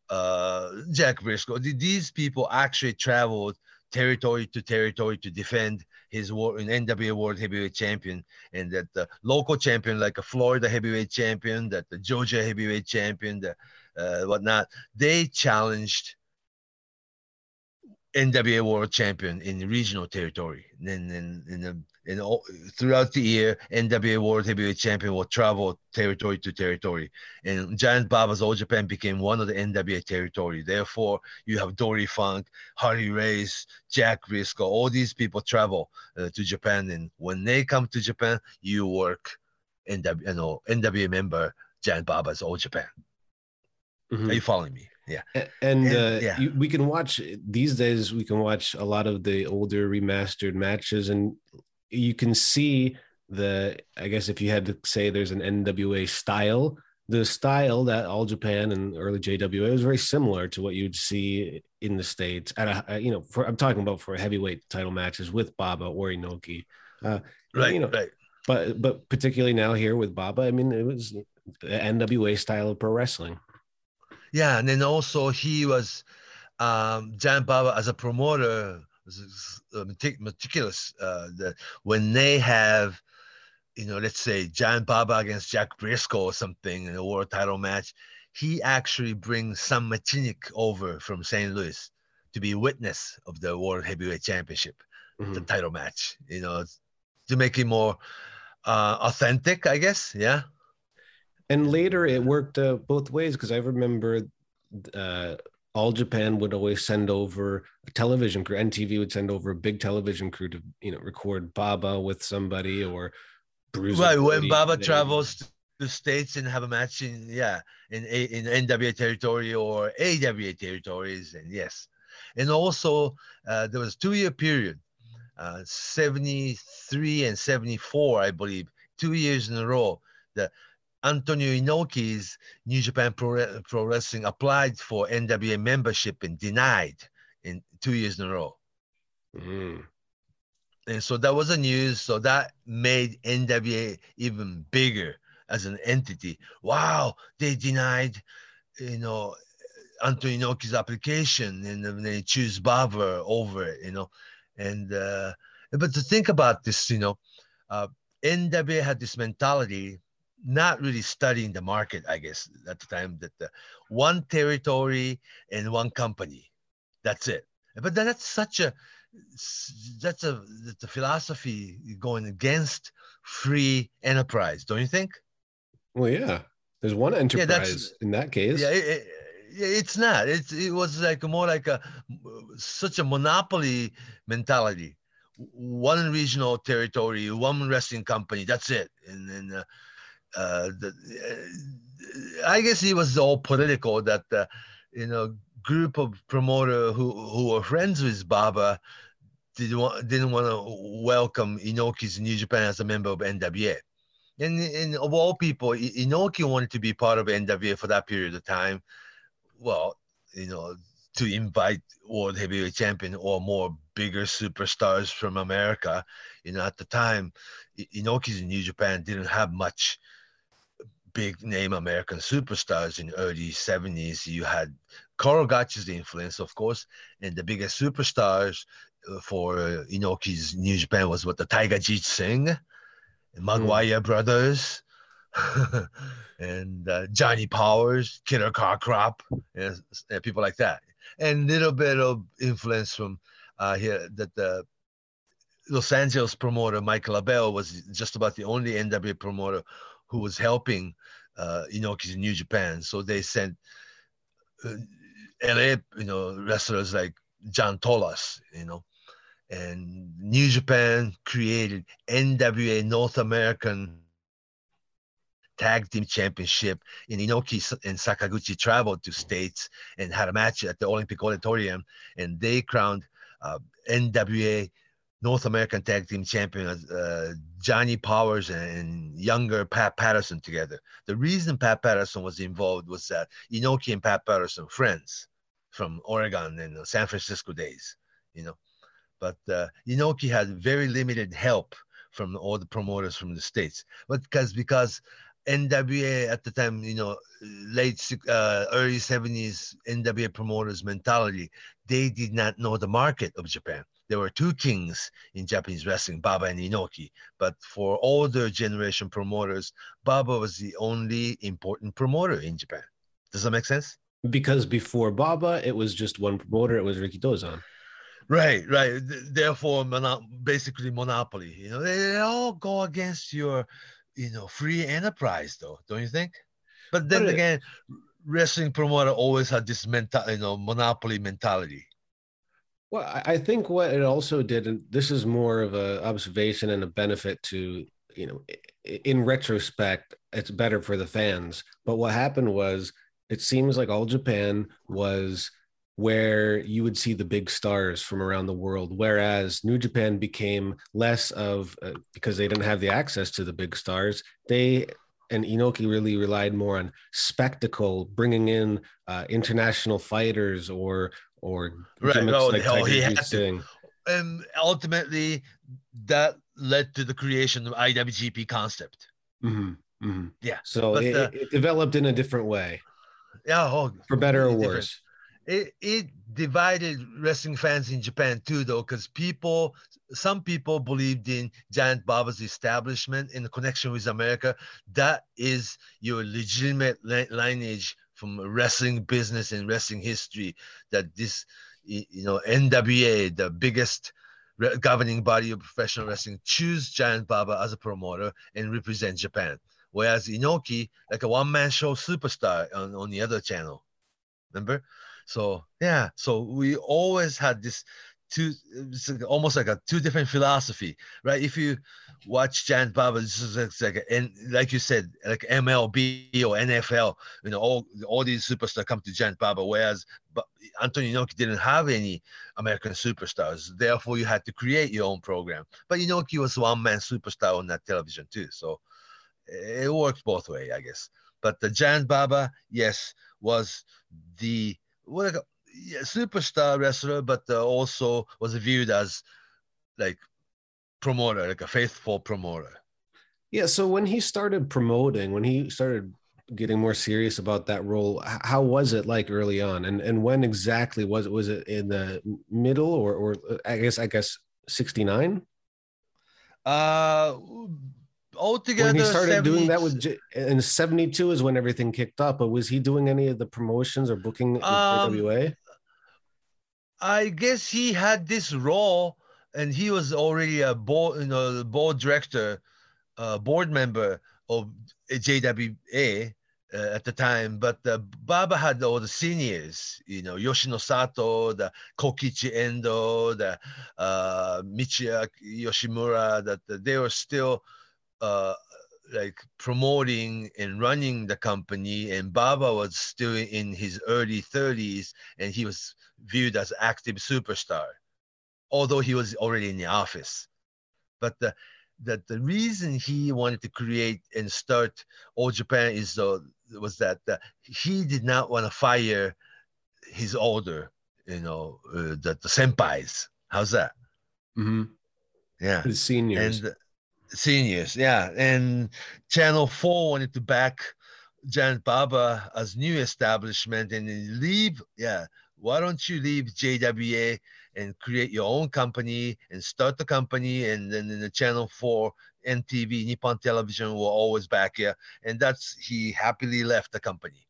uh, Jack Brisco. These people actually traveled territory to territory to defend his war in NWA World Heavyweight Champion, and that the local champion, like a Florida Heavyweight Champion, that the Georgia Heavyweight Champion, the uh, whatnot. They challenged NWA World Champion in regional territory. And then in, in, throughout the year, NWA World Heavyweight Champion will travel territory to territory. And Giant Baba's All Japan became one of the NWA territory. Therefore, you have Dory Funk, Harley Race, Jack Brisco, all these people travel uh, to Japan. And when they come to Japan, you work NW, you know, NWA member Giant Baba's All Japan. Mm-hmm. Are you following me? Yeah. And, and uh, yeah. You, we can watch these days, we can watch a lot of the older remastered matches, and you can see the, I guess, if you had to say there's an NWA style, the style that All Japan and early JWA was very similar to what you'd see in the States at a, you know, for I'm talking about for heavyweight title matches with Baba or Inoki. Uh, right. You know, right. But, but particularly now here with Baba, I mean, it was NWA style of pro wrestling. Yeah, and then also he was um, Giant Baba as a promoter was uh, meticulous. Uh, that when they have, you know, let's say Giant Baba against Jack Brisco or something in a world title match, he actually brings Sam Marciniak over from St. Louis to be witness of the World Heavyweight Championship, mm-hmm. the title match. You know, to make it more uh, authentic, I guess. Yeah and later it worked uh, both ways because I remember uh, all Japan would always send over a television crew. NTV would send over a big television crew to you know record Baba with somebody or Bruiser. Right when Baba travels to the states and have a match in yeah in in NWA territory or AWA territories and yes, and also uh, there was two year period, uh, seventy three and seventy four I believe two years in a row. The Antonio Inoki's New Japan Pro, Pro Wrestling applied for NWA membership and denied in two years in a row. Mm. And so that was a news. So that made NWA even bigger as an entity. Wow, they denied, you know, Antonio Inoki's application and they choose Baba over it, you know. And uh, but to think about this, you know, uh, NWA had this mentality not really studying the market, I guess, at the time that the one territory and one company. That's it. But that's such a that's a that's a philosophy going against free enterprise, don't you think? Well, yeah. There's one enterprise yeah, in that case. Yeah, it, it, it's not. It's it was like more like a such a monopoly mentality. One regional territory, one wrestling company. That's it. And then uh, uh, the, uh, I guess it was all political that uh, you know group of promoter who who were friends with Baba didn't want didn't want to welcome Inoki's New Japan as a member of NWA. And, and of all people, Inoki wanted to be part of NWA for that period of time. Well, you know, to invite world heavyweight champion or more bigger superstars from America. You know, at the time, Inoki's in New Japan didn't have much big name American superstars in early 70s. You had Karl Gotch's influence, of course, and the biggest superstars uh, for uh, Inoki's New Japan was what the Tiger Jeet Singh, Maguire mm. brothers, [LAUGHS] and uh, Johnny Powers, Killer Karl Krupp, and, and, people like that, and a little bit of influence from uh, here that the Los Angeles promoter Mike LeBell was just about the only NWA promoter who was helping uh, Inoki's in New Japan. So they sent uh, LA, you know, wrestlers like John Tolos, you know, and New Japan created NWA North American Tag Team Championship. And Inoki and Sakaguchi traveled to states and had a match at the Olympic Auditorium, and they crowned uh, NWA North American Tag Team Champion uh, Johnny Powers and younger Pat Patterson together. The reason Pat Patterson was involved was that Inoki and Pat Patterson friends from Oregon and San Francisco days, you know. But uh, Inoki had very limited help from all the promoters from the states, but because because NWA at the time, you know, late uh, early 70s NWA promoters mentality, they did not know the market of Japan there were two kings in Japanese wrestling, Baba and Inoki. But for older generation promoters, Baba was the only important promoter in Japan. Does that make sense? Because before Baba, it was just one promoter. It was Rikidozan. Right, right. Therefore, mono- basically monopoly. You know, they, all go against your, you know, free enterprise, though, don't you think? But then But it- again, wrestling promoter always had this mental, you know, monopoly mentality. Well, I think what it also did, and this is more of a observation and a benefit to, you know, in retrospect, it's better for the fans. But what happened was, it seems like All Japan was where you would see the big stars from around the world, whereas New Japan became less of uh, because they didn't have the access to the big stars. They and Inoki really relied more on spectacle, bringing in uh, international fighters or or Right, no, like Tiger he had Beat to. And ultimately, that led to the creation of IWGP concept. Mhm, mhm. Yeah, So it, it developed in a different way, Yeah, oh, for better or different. worse. it it divided wrestling fans in Japan too, though, because people, some people believed in Giant Baba's establishment in the connection with America. That is your legitimate lineage from wrestling business and wrestling history. That this, you know, NWA, the biggest governing body of professional wrestling, choose Giant Baba as a promoter and represent Japan. Whereas Inoki, like a one-man show superstar on, on the other channel. Remember? So yeah, so we always had this two, it's like almost like a two different philosophy, right? If you watch Giant Baba, this is like, a, and like you said, like MLB or NFL, you know, all all these superstars come to Giant Baba, whereas but Antonio Inoki didn't have any American superstars, therefore you had to create your own program. But Inoki was one man superstar on that television too, so eh, it worked both way, I guess. But the Giant Baba, yes, was the what like yeah, superstar wrestler, but uh, also was viewed as like promoter, like a faithful promoter. Yeah. So when he started promoting, when he started getting more serious about that role, how was it like early on, and and when exactly was it? Was it in the middle or or uh, I guess I guess sixty nine Uh, altogether, when he started doing that 70 with J- in seventy two is when everything kicked up. But was he doing any of the promotions or booking with Um, JWA? I guess he had this role, and he was already a board, you know, board director, uh, board member of JWA uh, at the time. But uh, Baba had all the seniors, you know, Yoshinosato, the Kokichi Endo, the uh, Michiya Yoshimura, that that they were still uh, like promoting and running the company, and Baba was still in his early 30s, and he was viewed as active superstar, although he was already in the office. But the that the reason he wanted to create and start All Japan is uh, was that uh, he did not want to fire his older, you know, uh, the, the senpais. How's that? hmm Yeah The seniors. and seniors yeah and channel 4 wanted to back Giant Baba as new establishment and leave yeah why don't you leave JWA and create your own company and start the company and then in the channel 4 NTV Nippon Television will always back you and that's he happily left the company.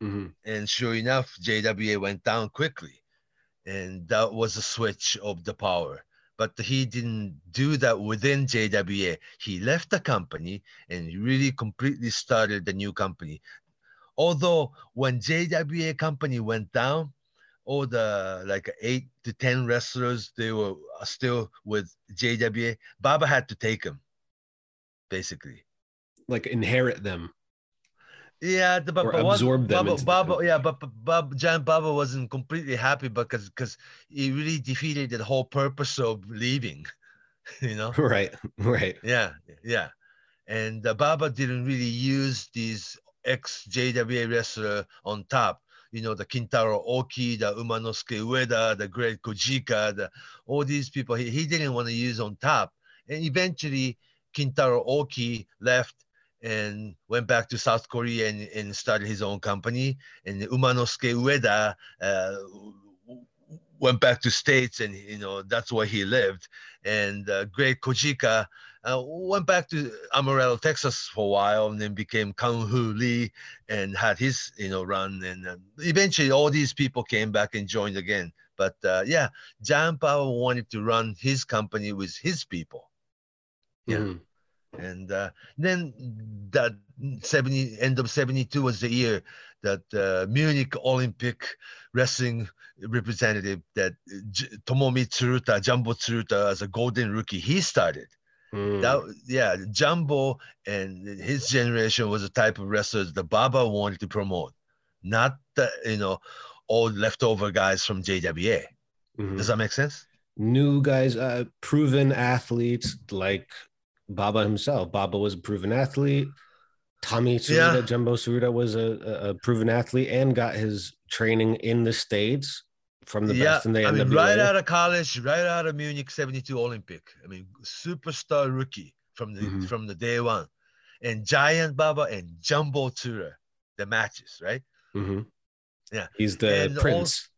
Hmm and sure enough JWA went down quickly and that was a switch of the power but he didn't do that within JWA. He left the company and really completely started the new company. Although when JWA company went down, all the like eight to ten wrestlers they were still with JWA. Baba had to take them, basically. Like inherit them. Yeah, the, but, but absorb them the Baba, yeah, but, but Bob, Giant Baba wasn't completely happy because because he really defeated the whole purpose of leaving. [LAUGHS] You know. Right. [LAUGHS] Right. Yeah, yeah. And uh, Baba didn't really use these ex JWA wrestler on top. You know, the Kintaro Oki, the Umanosuke Ueda, the great Kojika, the, all these people he, he didn't want to use on top. And eventually, Kintaro Oki left and went back to South Korea and, and started his own company. And Umanosuke Ueda uh, went back to States and, you know, that's where he lived. And uh, great Kojika uh, went back to Amarillo, Texas for a while, and then became Kang Hu Lee and had his you know run. And uh, eventually, all these people came back and joined again. But uh, yeah, Baba wanted to run his company with his people. Yeah. Mhm. And uh, then that 70 end of 72 was the year that uh, Munich Olympic wrestling representative that J- Tomomi Tsuruta, Jumbo Tsuruta as a golden rookie, he started. Mm. That yeah, Jumbo and his generation was a type of wrestlers the Baba wanted to promote, not the you know old leftover guys from JWA. Mhm. Does that make sense? new guys, uh, proven athletes like Baba himself. Baba was a proven athlete. Tommy Tsuruta, Yeah. Jumbo Tsuruta was a, a- proven athlete and got his training in the States from the yeah, best in the I NWA. mean, right out of college, right out of Munich '72 Olympic. I mean, superstar rookie from the Mhm. from the day one, and Giant Baba and Jumbo Tsura, the matches, right? Mm-hmm. Yeah. He's the And prince.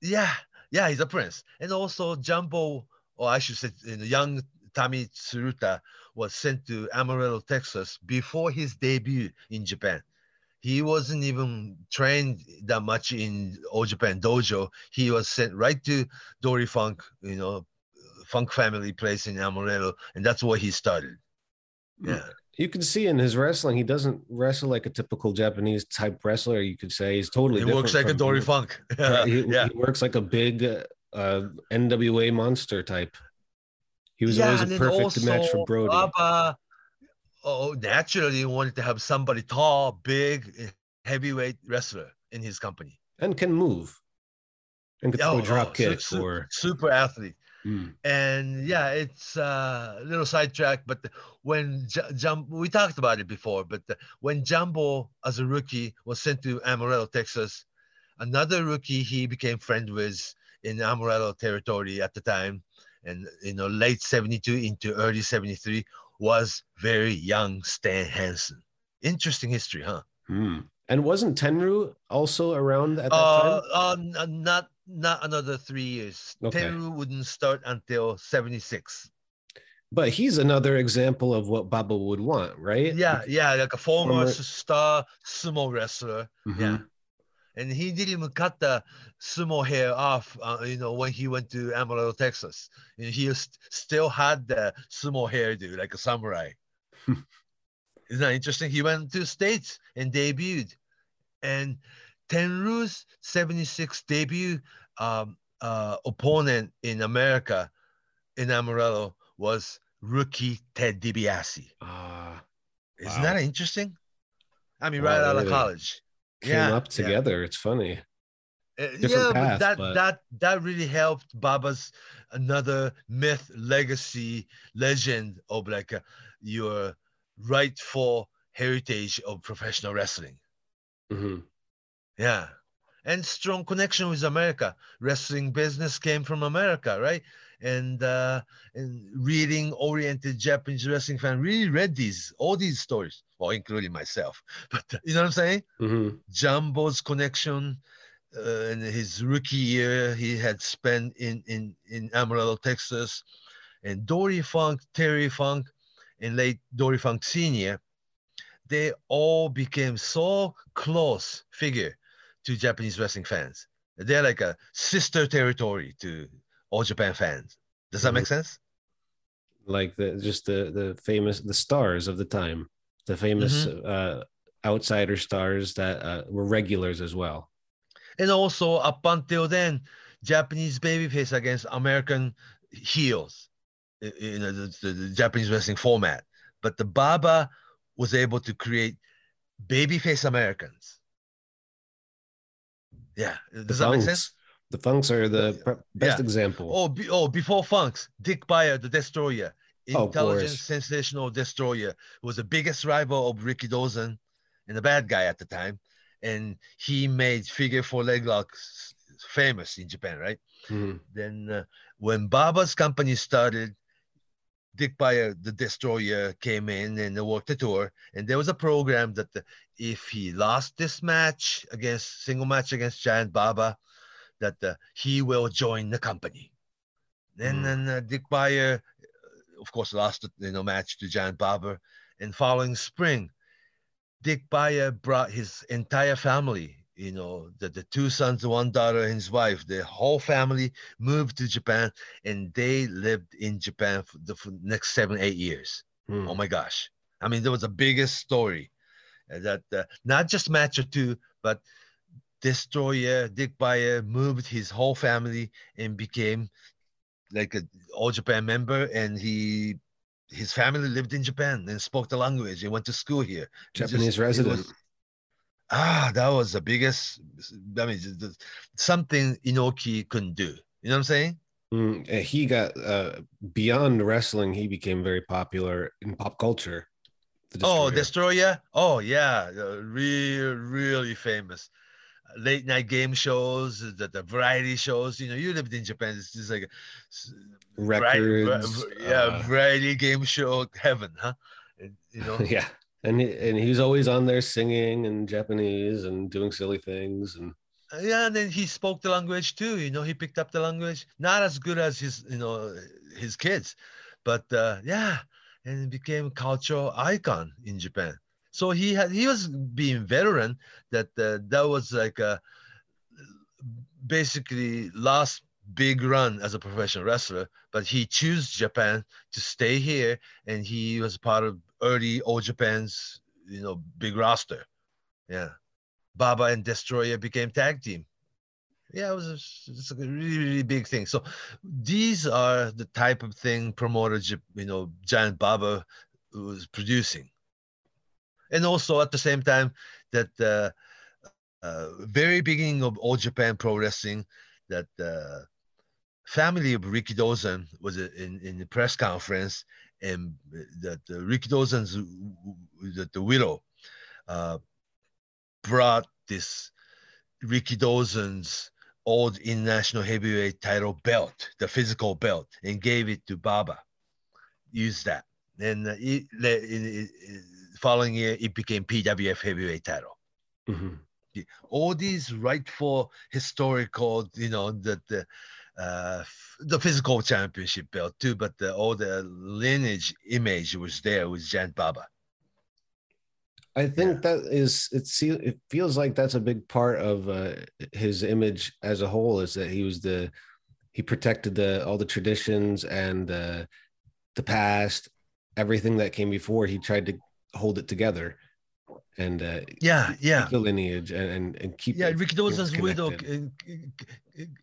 Yeah, yeah, he's a prince. And also Jumbo, or I should say, you know, young Tommy Tsuruta was sent to Amarillo, Texas before his debut in Japan. He wasn't even trained that much in All Japan Dojo. He was sent right to Dory Funk, you know, Funk family place in Amarillo, and that's where he started. Yeah. You can see in his wrestling, he doesn't wrestle like a typical Japanese type wrestler. You could say he's totally. He works like a Dory Funk. [LAUGHS] Right, he, yeah. he works like a big uh, NWA monster type. He was always a perfect match for Brody. Baba, oh, naturally wanted to have somebody tall, big, heavyweight wrestler in his company. and can move and can Oh, throw oh, drop su- or super athlete. Mm, And yeah, it's uh, a little sidetrack, but when J- Jumbo, we talked about it before, but the, when Jumbo, as a rookie, was sent to Amarillo, Texas, another rookie he became friend with in Amarillo territory at the time, and you know, late 72 into early 73 was very young Stan Hansen. Interesting history, huh? mm. and wasn't Tenryu also around at that Uh, time? uh, not not another three years. Okay. Tenryu wouldn't start until 76. But he's another example of what Baba would want, right? Yeah, yeah, like a former, Former- star sumo wrestler. Mhm. Yeah, and he didn't even cut the sumo hair off. Uh, you know, when he went to Amarillo, Texas, and he was, still had the sumo hairdo like a samurai. [LAUGHS] Isn't that interesting? He went to states and debuted, and Tenryu's '76 debut um, uh, opponent in America, in Amarillo, was rookie Ted DiBiase. Ah, Isn't Wow. that interesting? I mean, right out really of college. Came Yeah, up yeah. together. It's funny. Uh, Different yeah, path, but that but- that that really helped Baba's another myth, legacy, legend of like uh, your rightful heritage of professional wrestling. Mhm. Yeah, and strong connection with America. Wrestling business came from America, right? And uh, and reading oriented Japanese wrestling fan really read these all these stories, well, including myself. [LAUGHS] But you know what I'm saying? Mhm. Jumbo's connection uh, in his rookie year he had spent in in in Amarillo, Texas, and Dory Funk, Terry Funk, and late Dory Funk Senior, they all became so close figure to Japanese wrestling fans. They're like a sister territory to all Japan fans. Does that make sense? Like the just the the famous the stars of the time, the famous Mm-hmm. uh, outsider stars that uh, were regulars as well. And also up until then, Japanese babyface against American heels, you know, the, the, the Japanese wrestling format. But the Baba was able to create babyface Americans. Yeah, does that make sense? The Funks are the Yeah. best Yeah. example. Oh, be, oh, before Funks, Dick Beyer, the Destroyer, Oh, intelligent, course. sensational Destroyer, was the biggest rival of Rikidozan and the bad guy at the time, and he made figure four leg locks famous in Japan, right? Mhm. Then uh, when Baba's company started, Dick Beyer, the Destroyer, came in and they worked the tour. And there was a program that the, if he lost this match against single match against Giant Baba, that uh, he will join the company. And Mm. then uh, Dick Beyer of course, lost the you know match to Giant Baba. And following spring, Dick Beyer brought his entire family. You know, the, the two sons, one daughter, and his wife. The whole family moved to Japan, and they lived in Japan for the for next seven, eight years. Hmm. Oh my gosh! I mean, there was the biggest story uh, that uh, not just match or two, but Destroyer Dick Beyer moved his whole family and became like a all Japan member, and he his family lived in Japan and spoke the language and went to school here. Just- Japanese it resident. was- ah, that was the biggest. I mean, something Inoki couldn't do. You know what I'm saying? Mm, and he got uh, beyond wrestling. He became very popular in pop culture. Oh, Destroyer. Destroyer. Oh yeah, uh, really, really famous. Late night game shows, the, the variety shows. You know, you lived in Japan. It's just like a s- vari- va- records. va- yeah, uh, variety game show heaven, huh? And, you know, [LAUGHS] yeah, and he, and he's always on there singing in Japanese and doing silly things. And Uh, yeah, and then he spoke the language too. You know, he picked up the language, not as good as his, you know, his kids, but uh, yeah, and became a cultural icon in Japan. So he had he was being veteran that uh, that was like a basically last big run as a professional wrestler, but he chose Japan to stay here, and he was part of early old Japan's you know big roster. Yeah. Baba and Destroyer became tag team. Yeah, it was a, a really, really big thing. So these are the type of thing promoter, you know, Giant Baba was producing. And also at the same time that uh, uh, very beginning of All Japan Pro Wrestling, that uh, family of Rikidozan was in, in the press conference and that uh, Rikidozan's the, the widow uh, brought this Rikidozan's old international heavyweight title belt, the physical belt, and gave it to Baba. Use that. And it, in, in- following year, it became PWF heavyweight title. Mhm. All these rightful historical, you know, the the uh, the physical championship belt too, but the, all the lineage image was there with Giant Baba. I think that is it. See, it feels like that's a big part of uh, his image as a whole. Is that he was the he protected the all the traditions and uh, the past, everything that came before. He tried to hold it together and uh, Yeah, yeah. the lineage and and, and keep Yeah, it- Ricky keep it Dawson's widow, uh,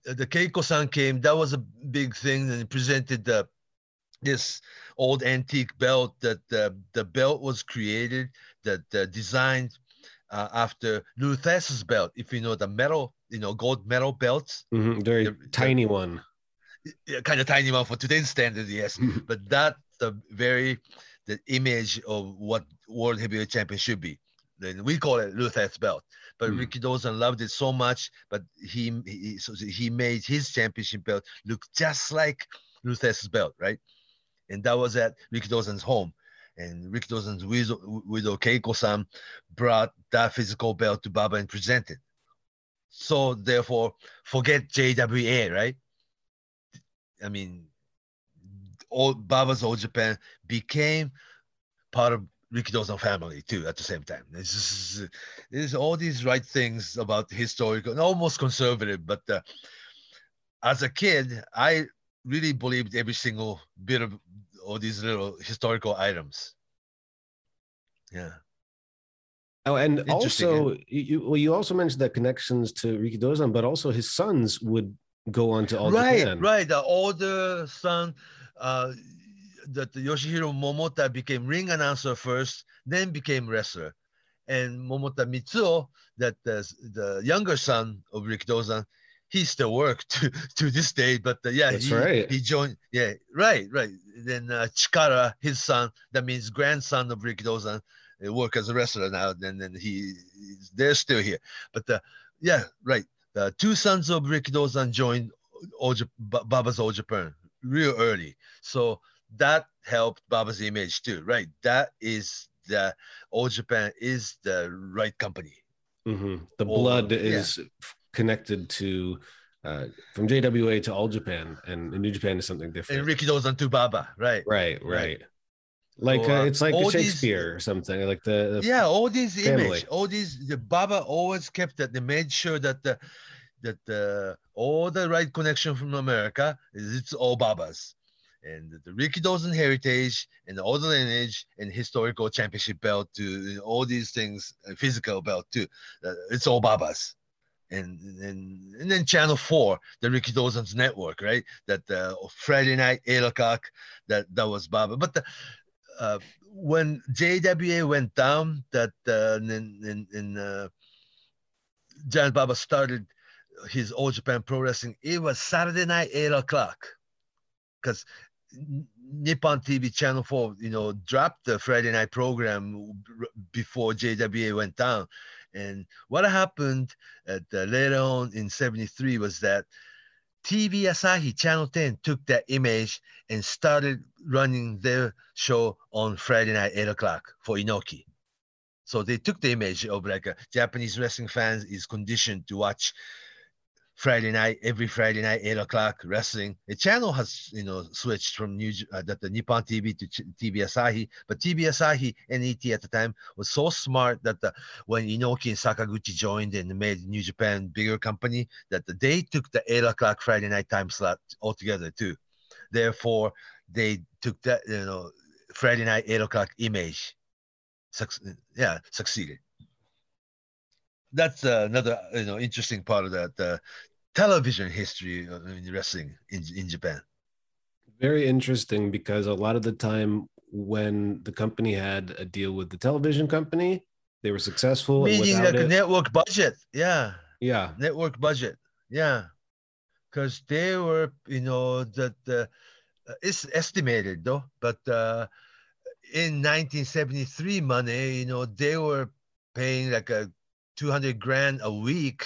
uh, the Keiko-san came. That was a big thing, and he presented the this old antique belt. That uh, the belt was created, that uh, designed uh, after Lou Thesz belt. If you know the metal, you know gold metal belts, Mhm, very the- the- tiny one. yeah, kind of tiny one for today's standard, yes. [LAUGHS] but that the very the image of what world heavyweight champion should be. Then we call it Lou Thesz belt. But Hmm. Rikidozan loved it so much, but he he, so he made his championship belt look just like Lou Thesz belt, right? And that was at Rikidozan's home. And Rikidozan's widow, widow Keiko-san brought that physical belt to Baba and presented. So therefore, forget JWA, right? I mean, all Baba's Old Japan became part of Dawson family too at the same time. Just, there's all these right things about historical and almost conservative, but uh, as a kid, I really believed every single bit of all these little historical items. Yeah. Oh, and also you, you well, you also mentioned that connections to Rikidozan, but also his sons would go on to all right, Japan. right. The older son, uh, that Yoshihiro Momota became ring announcer first, then became wrestler, and Momota Mitsuo, that the, the younger son of Rikidozan, he still worked [LAUGHS] to, to this day. But uh, yeah, That's he, right. he joined. Yeah, right, right. Then uh, Chikara, his son, that means grandson of Rikidozan, uh, work as a wrestler now. And then he, he's- they're still here. But uh, yeah, right. The two sons of Rikidozan joined All Baba's All Japan real early. So that helped Baba's image too, right? That is the All Japan is the right company. Mhm. The Or- blood is f- connected to uh, from JWA to All Japan, and New Japan is something different. And Rikidozan to Baba, right? Right, right. Like So, uh, it's like a these- Shakespeare or something. Like the, the yeah all these family. image all these the baba always kept that they made sure that the that the all the right connection from america is it's all babas. And the Rikidozan heritage and all the lineage and historical championship belt to all these things uh, physical belt too uh, it's all babas. And, and and then channel four the Rikidozan's network right? That uh, friday night eight o'clock that that was baba. But the uh, when JWA went down, that uh, in in, in uh, Giant Baba started his All Japan Pro Wrestling. It was Saturday night, eight o'clock, because Nippon TV Channel Four, you know, dropped the Friday night program before JWA went down. And what happened at, uh, later on in '73 was that TV Asahi Channel 10 took that image and started running their show on Friday night, 8 o'clock for Inoki. So they took the image of like a Japanese wrestling fans is conditioned to watch Friday night, every Friday night, 8 o'clock wrestling. The channel has, you know, switched from New, uh, that the Nippon TV to Ch- TV Asahi, but TV Asahi NET at the time was so smart that the, when Inoki and Sakaguchi joined and made New Japan bigger company, that they took the 8 o'clock Friday night time slot altogether too. Therefore, they took that, you know, Friday night, 8 o'clock image. Suc- yeah, succeeded. That's uh, another, you know, interesting part of that uh, television history of- in wrestling in, in Japan. very interesting because a lot of the time when the company had a deal with the television company, they were successful. Meaning like a it- network budget. Yeah. yeah, network budget yeah because they were you know that uh, it's estimated though but uh, in 1973 money you know they were paying like a 200 grand a week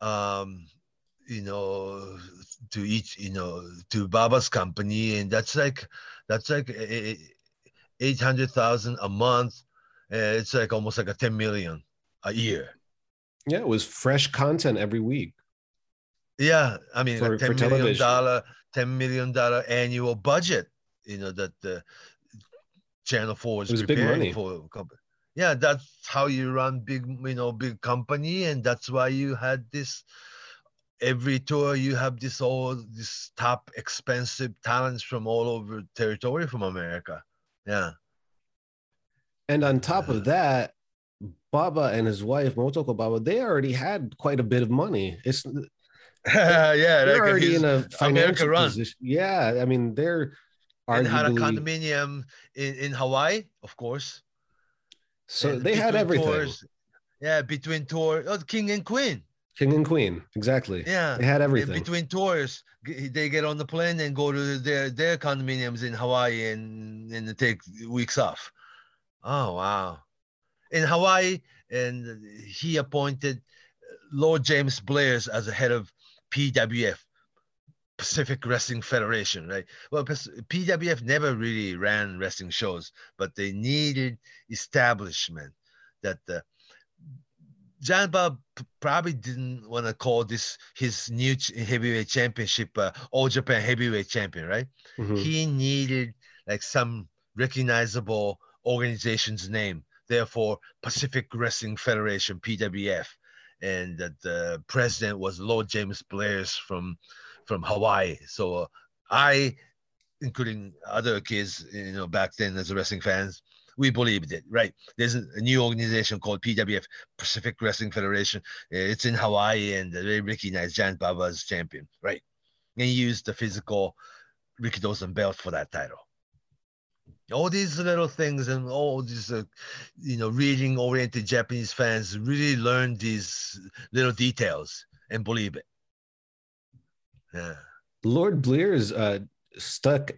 um you know to each you know to baba's company and that's like that's like eh, eh, 800000 a month uh, it's like almost like a 10 million a year yeah, it was fresh content every week. Yeah, I mean, For- like for ten million television. dollar, ten million dollar annual budget. You know that the Channel Four is It was big preparing money. for. a company. Yeah, that's how you run big, you know, big company, and that's why you had this. Every tour, you have this all this top expensive talents from all over territory from America. Yeah, And on top of that, Baba and his wife Motoko Baba, they already had quite a bit of money. It's [LAUGHS] yeah, they're like already in a financial run. position. Yeah, I mean they're and had a condominium in, in Hawaii, of course. So they had everything. tours- yeah, between tour, oh, king and queen. King and queen, exactly. Yeah, They had everything. between tours, they get on the plane and go to their their condominiums in Hawaii and and take weeks off. Oh wow! In Hawaii, and he appointed Lord James Blears as the head of PWF, Pacific [LAUGHS] Wrestling Federation, right? Well, PWF never really ran wrestling shows, but they needed establishment that the John Bob probably didn't want to call this his new heavyweight championship uh, All Japan heavyweight champion, right? Mhm. He needed like some recognizable organization's name. Therefore, Pacific Wrestling Federation (PWF), and that the president was Lord James Blears from from Hawaii. So I, including other kids, you know, back then as wrestling fans, we believed it. Right? There's a, new organization called PWF, Pacific Wrestling Federation. Uh, It's in Hawaii, and they recognize Giant Baba as champion. Right? And he used the physical Rikidozan belt for that title. All these little things and all these, uh, you know, reading oriented Japanese fans really learn these little details and believe it. Yeah. Lord Blears uh, stuck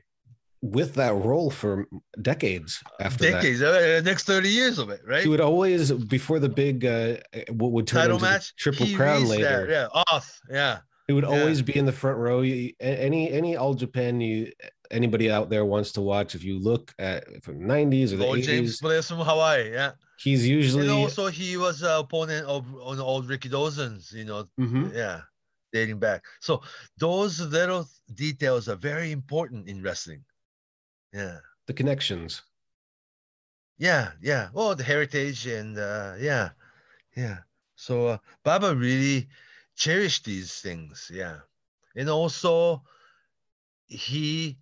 with that role for decades after Decades, uh, next 30 years of it, right? He would always, before the big, uh, what would turn Title match, Triple Crown later. that, yeah, off, yeah. He would Yeah. always be in the front row. You- Any any All Japan you anybody out there wants to watch, if you look at from the 90s or the Lord 80s, James Blears from Hawaii, yeah. he's usually And also, he was an opponent of on old Rikidozan's, you know, Mhm. yeah. Dating back. So those little details are very important in wrestling. Yeah. The connections. Yeah, yeah. Oh, the heritage and uh, yeah, yeah. So uh, Baba really cherished these things. Yeah, and also he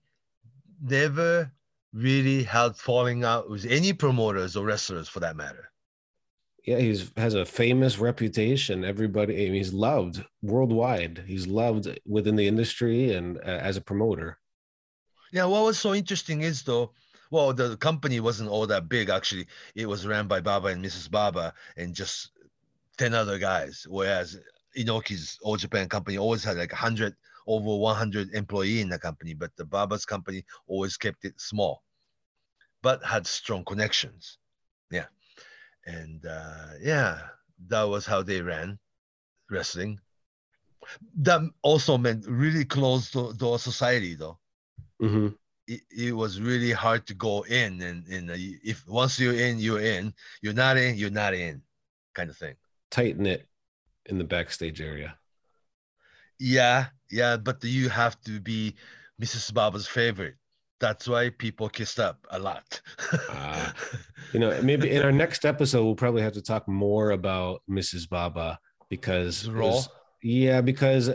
never really had falling out with any promoters or wrestlers for that matter. Yeah, he's has a famous reputation. Everybody, he's loved worldwide. He's loved within the industry and uh, as a promoter. Yeah, what was so interesting is though, well, the company wasn't all that big actually. It was ran by Baba and Mrs. Baba and just 10 other guys. Whereas Inoki's All Japan company always had like 100, over 100 employee in the company, but the Baba's company always kept it small, but had strong connections. And uh, yeah, that was how they ran wrestling. That also meant really closed door society though. Mm-hmm. It, it, was really hard to go in and, and uh, if once you're in you're in you're not in you're not in kind of thing Tighten it in the backstage area yeah yeah but you have to be mrs baba's favorite that's why people kissed up a lot uh, [LAUGHS] you know maybe in our next episode we'll probably have to talk more about mrs baba because was, yeah because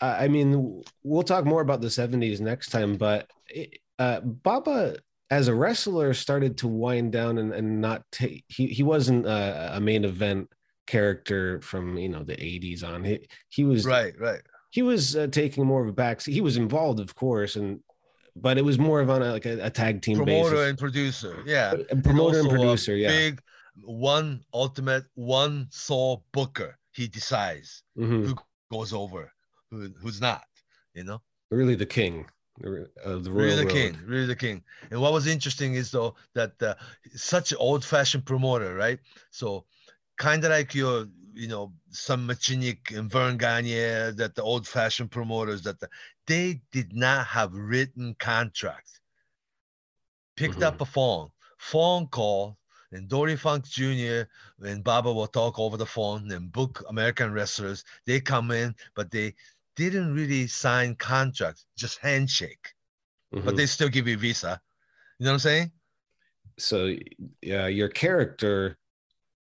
I mean, we'll talk more about the 70s next time, but it, uh, Baba, as a wrestler, started to wind down and, and not take, he, he wasn't a, a, main event character from, you know, the 80s on. He, he was, right, right. He was uh, taking more of a back. He was involved, of course, and but it was more of on a, like a, a tag team promoter basis. and producer, yeah, a promoter and, and producer, yeah. Big one ultimate one soul booker. He decides mm-hmm. who goes over who, who's not, you know? Really the king. Uh, the really the road. king, really the king. And what was interesting is though that uh, such old-fashioned promoter, right? So kind of like your, you know, Sam Muchnick and Verne Gagne, that the old-fashioned promoters that the, they did not have written contracts. Picked mm-hmm. up a phone, phone call, and Dory Funk Jr. and Baba will talk over the phone and book American wrestlers. They come in, but they didn't really sign contracts, just handshake. Mm-hmm. But they still give you visa. You know what I'm saying? So yeah, your character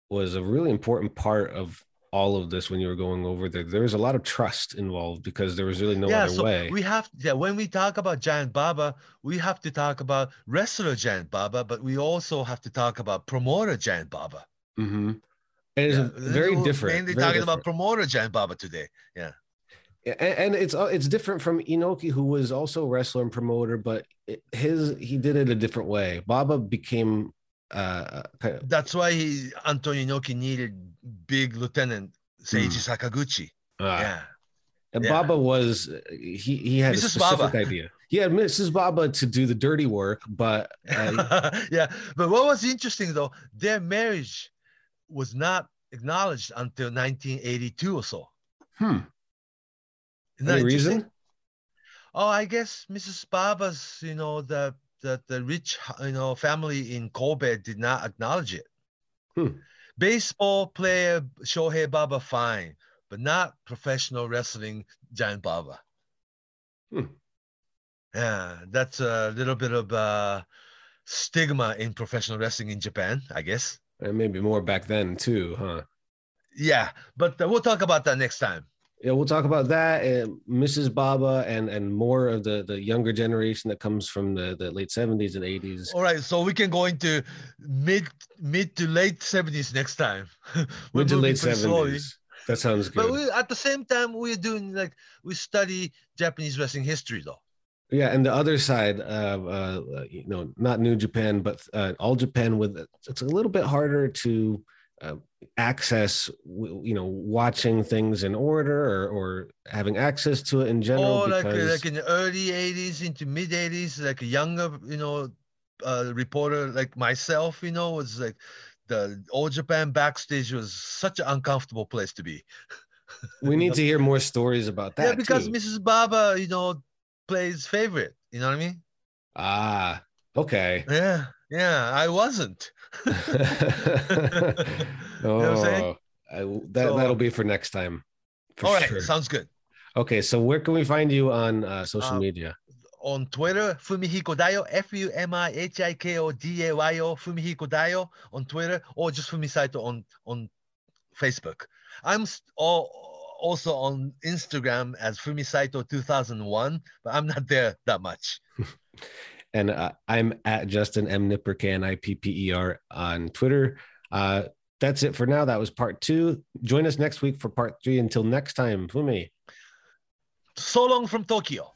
was a really important part of all of this when you were going over there. There was a lot of trust involved because there was really no yeah, other so way. We have yeah, when we talk about Giant Baba, we have to talk about wrestler Giant Baba, but we also have to talk about promoter Giant Baba. Mm-hmm. And it's yeah, very different. Mainly very talking different. about promoter Giant Baba today. Yeah and it's uh, it's different from Inoki, who was also a wrestler and promoter, but his he did it a different way. Baba became. Uh, of, That's why he, Antonio Inoki needed big lieutenant Seiji mm. Sakaguchi. Uh, yeah. And yeah. Baba was he he had Mrs. a specific Baba. idea. He had Mrs. Baba to do the dirty work, but uh, [LAUGHS] yeah. But what was interesting though, their marriage was not acknowledged until 1982 or so. Hmm. Is Any reason? Oh, I guess Mrs. Baba's, you know, the the the rich, you know, family in Kobe did not acknowledge it. Hmm. Baseball player Shohei Baba fine, but not professional wrestling Giant Baba. Hmm. Yeah, that's a little bit of a stigma in professional wrestling in Japan, I guess. And maybe more back then too, huh? Yeah, but uh, we'll talk about that next time yeah, we'll talk about that and Mrs. Baba and and more of the the younger generation that comes from the, the late 70s and 80s. All right, so we can go into mid mid to late 70s next time. [LAUGHS] mid to late 70s. Slowly. That sounds good. But we, at the same time, we're doing like we study Japanese wrestling history though. Yeah, and the other side, uh, uh, you know, not New Japan, but uh, All Japan. With it's a little bit harder to uh, access you know watching things in order or, or having access to it in general or like because... like in the early 80s into mid 80s like a younger you know uh, reporter like myself you know was like the All Japan backstage was such an uncomfortable place to be. [LAUGHS] We need to hear more stories about that yeah because too. mrs baba you know plays favorite. You know what i mean? Ah okay. Yeah yeah i wasn't [LAUGHS] oh, I, that, so, that'll be for next time. all right, sure. sounds good. Okay, so where can we find you on uh, social Um, media? On Twitter, Fumihiko Dayo, F U M I H I K O D A Y O, Fumihiko Dayo on Twitter, or just Fumisaito on on Facebook. I'm s- al- also on Instagram as Fumisaito 2001, but I'm not there that much. [LAUGHS] And uh, I'm at Justin M Knipper K N I P P E R on Twitter. Uh, that's it for now. That was part two. Join us next week for part three. Until next time, Fumi. So long from Tokyo.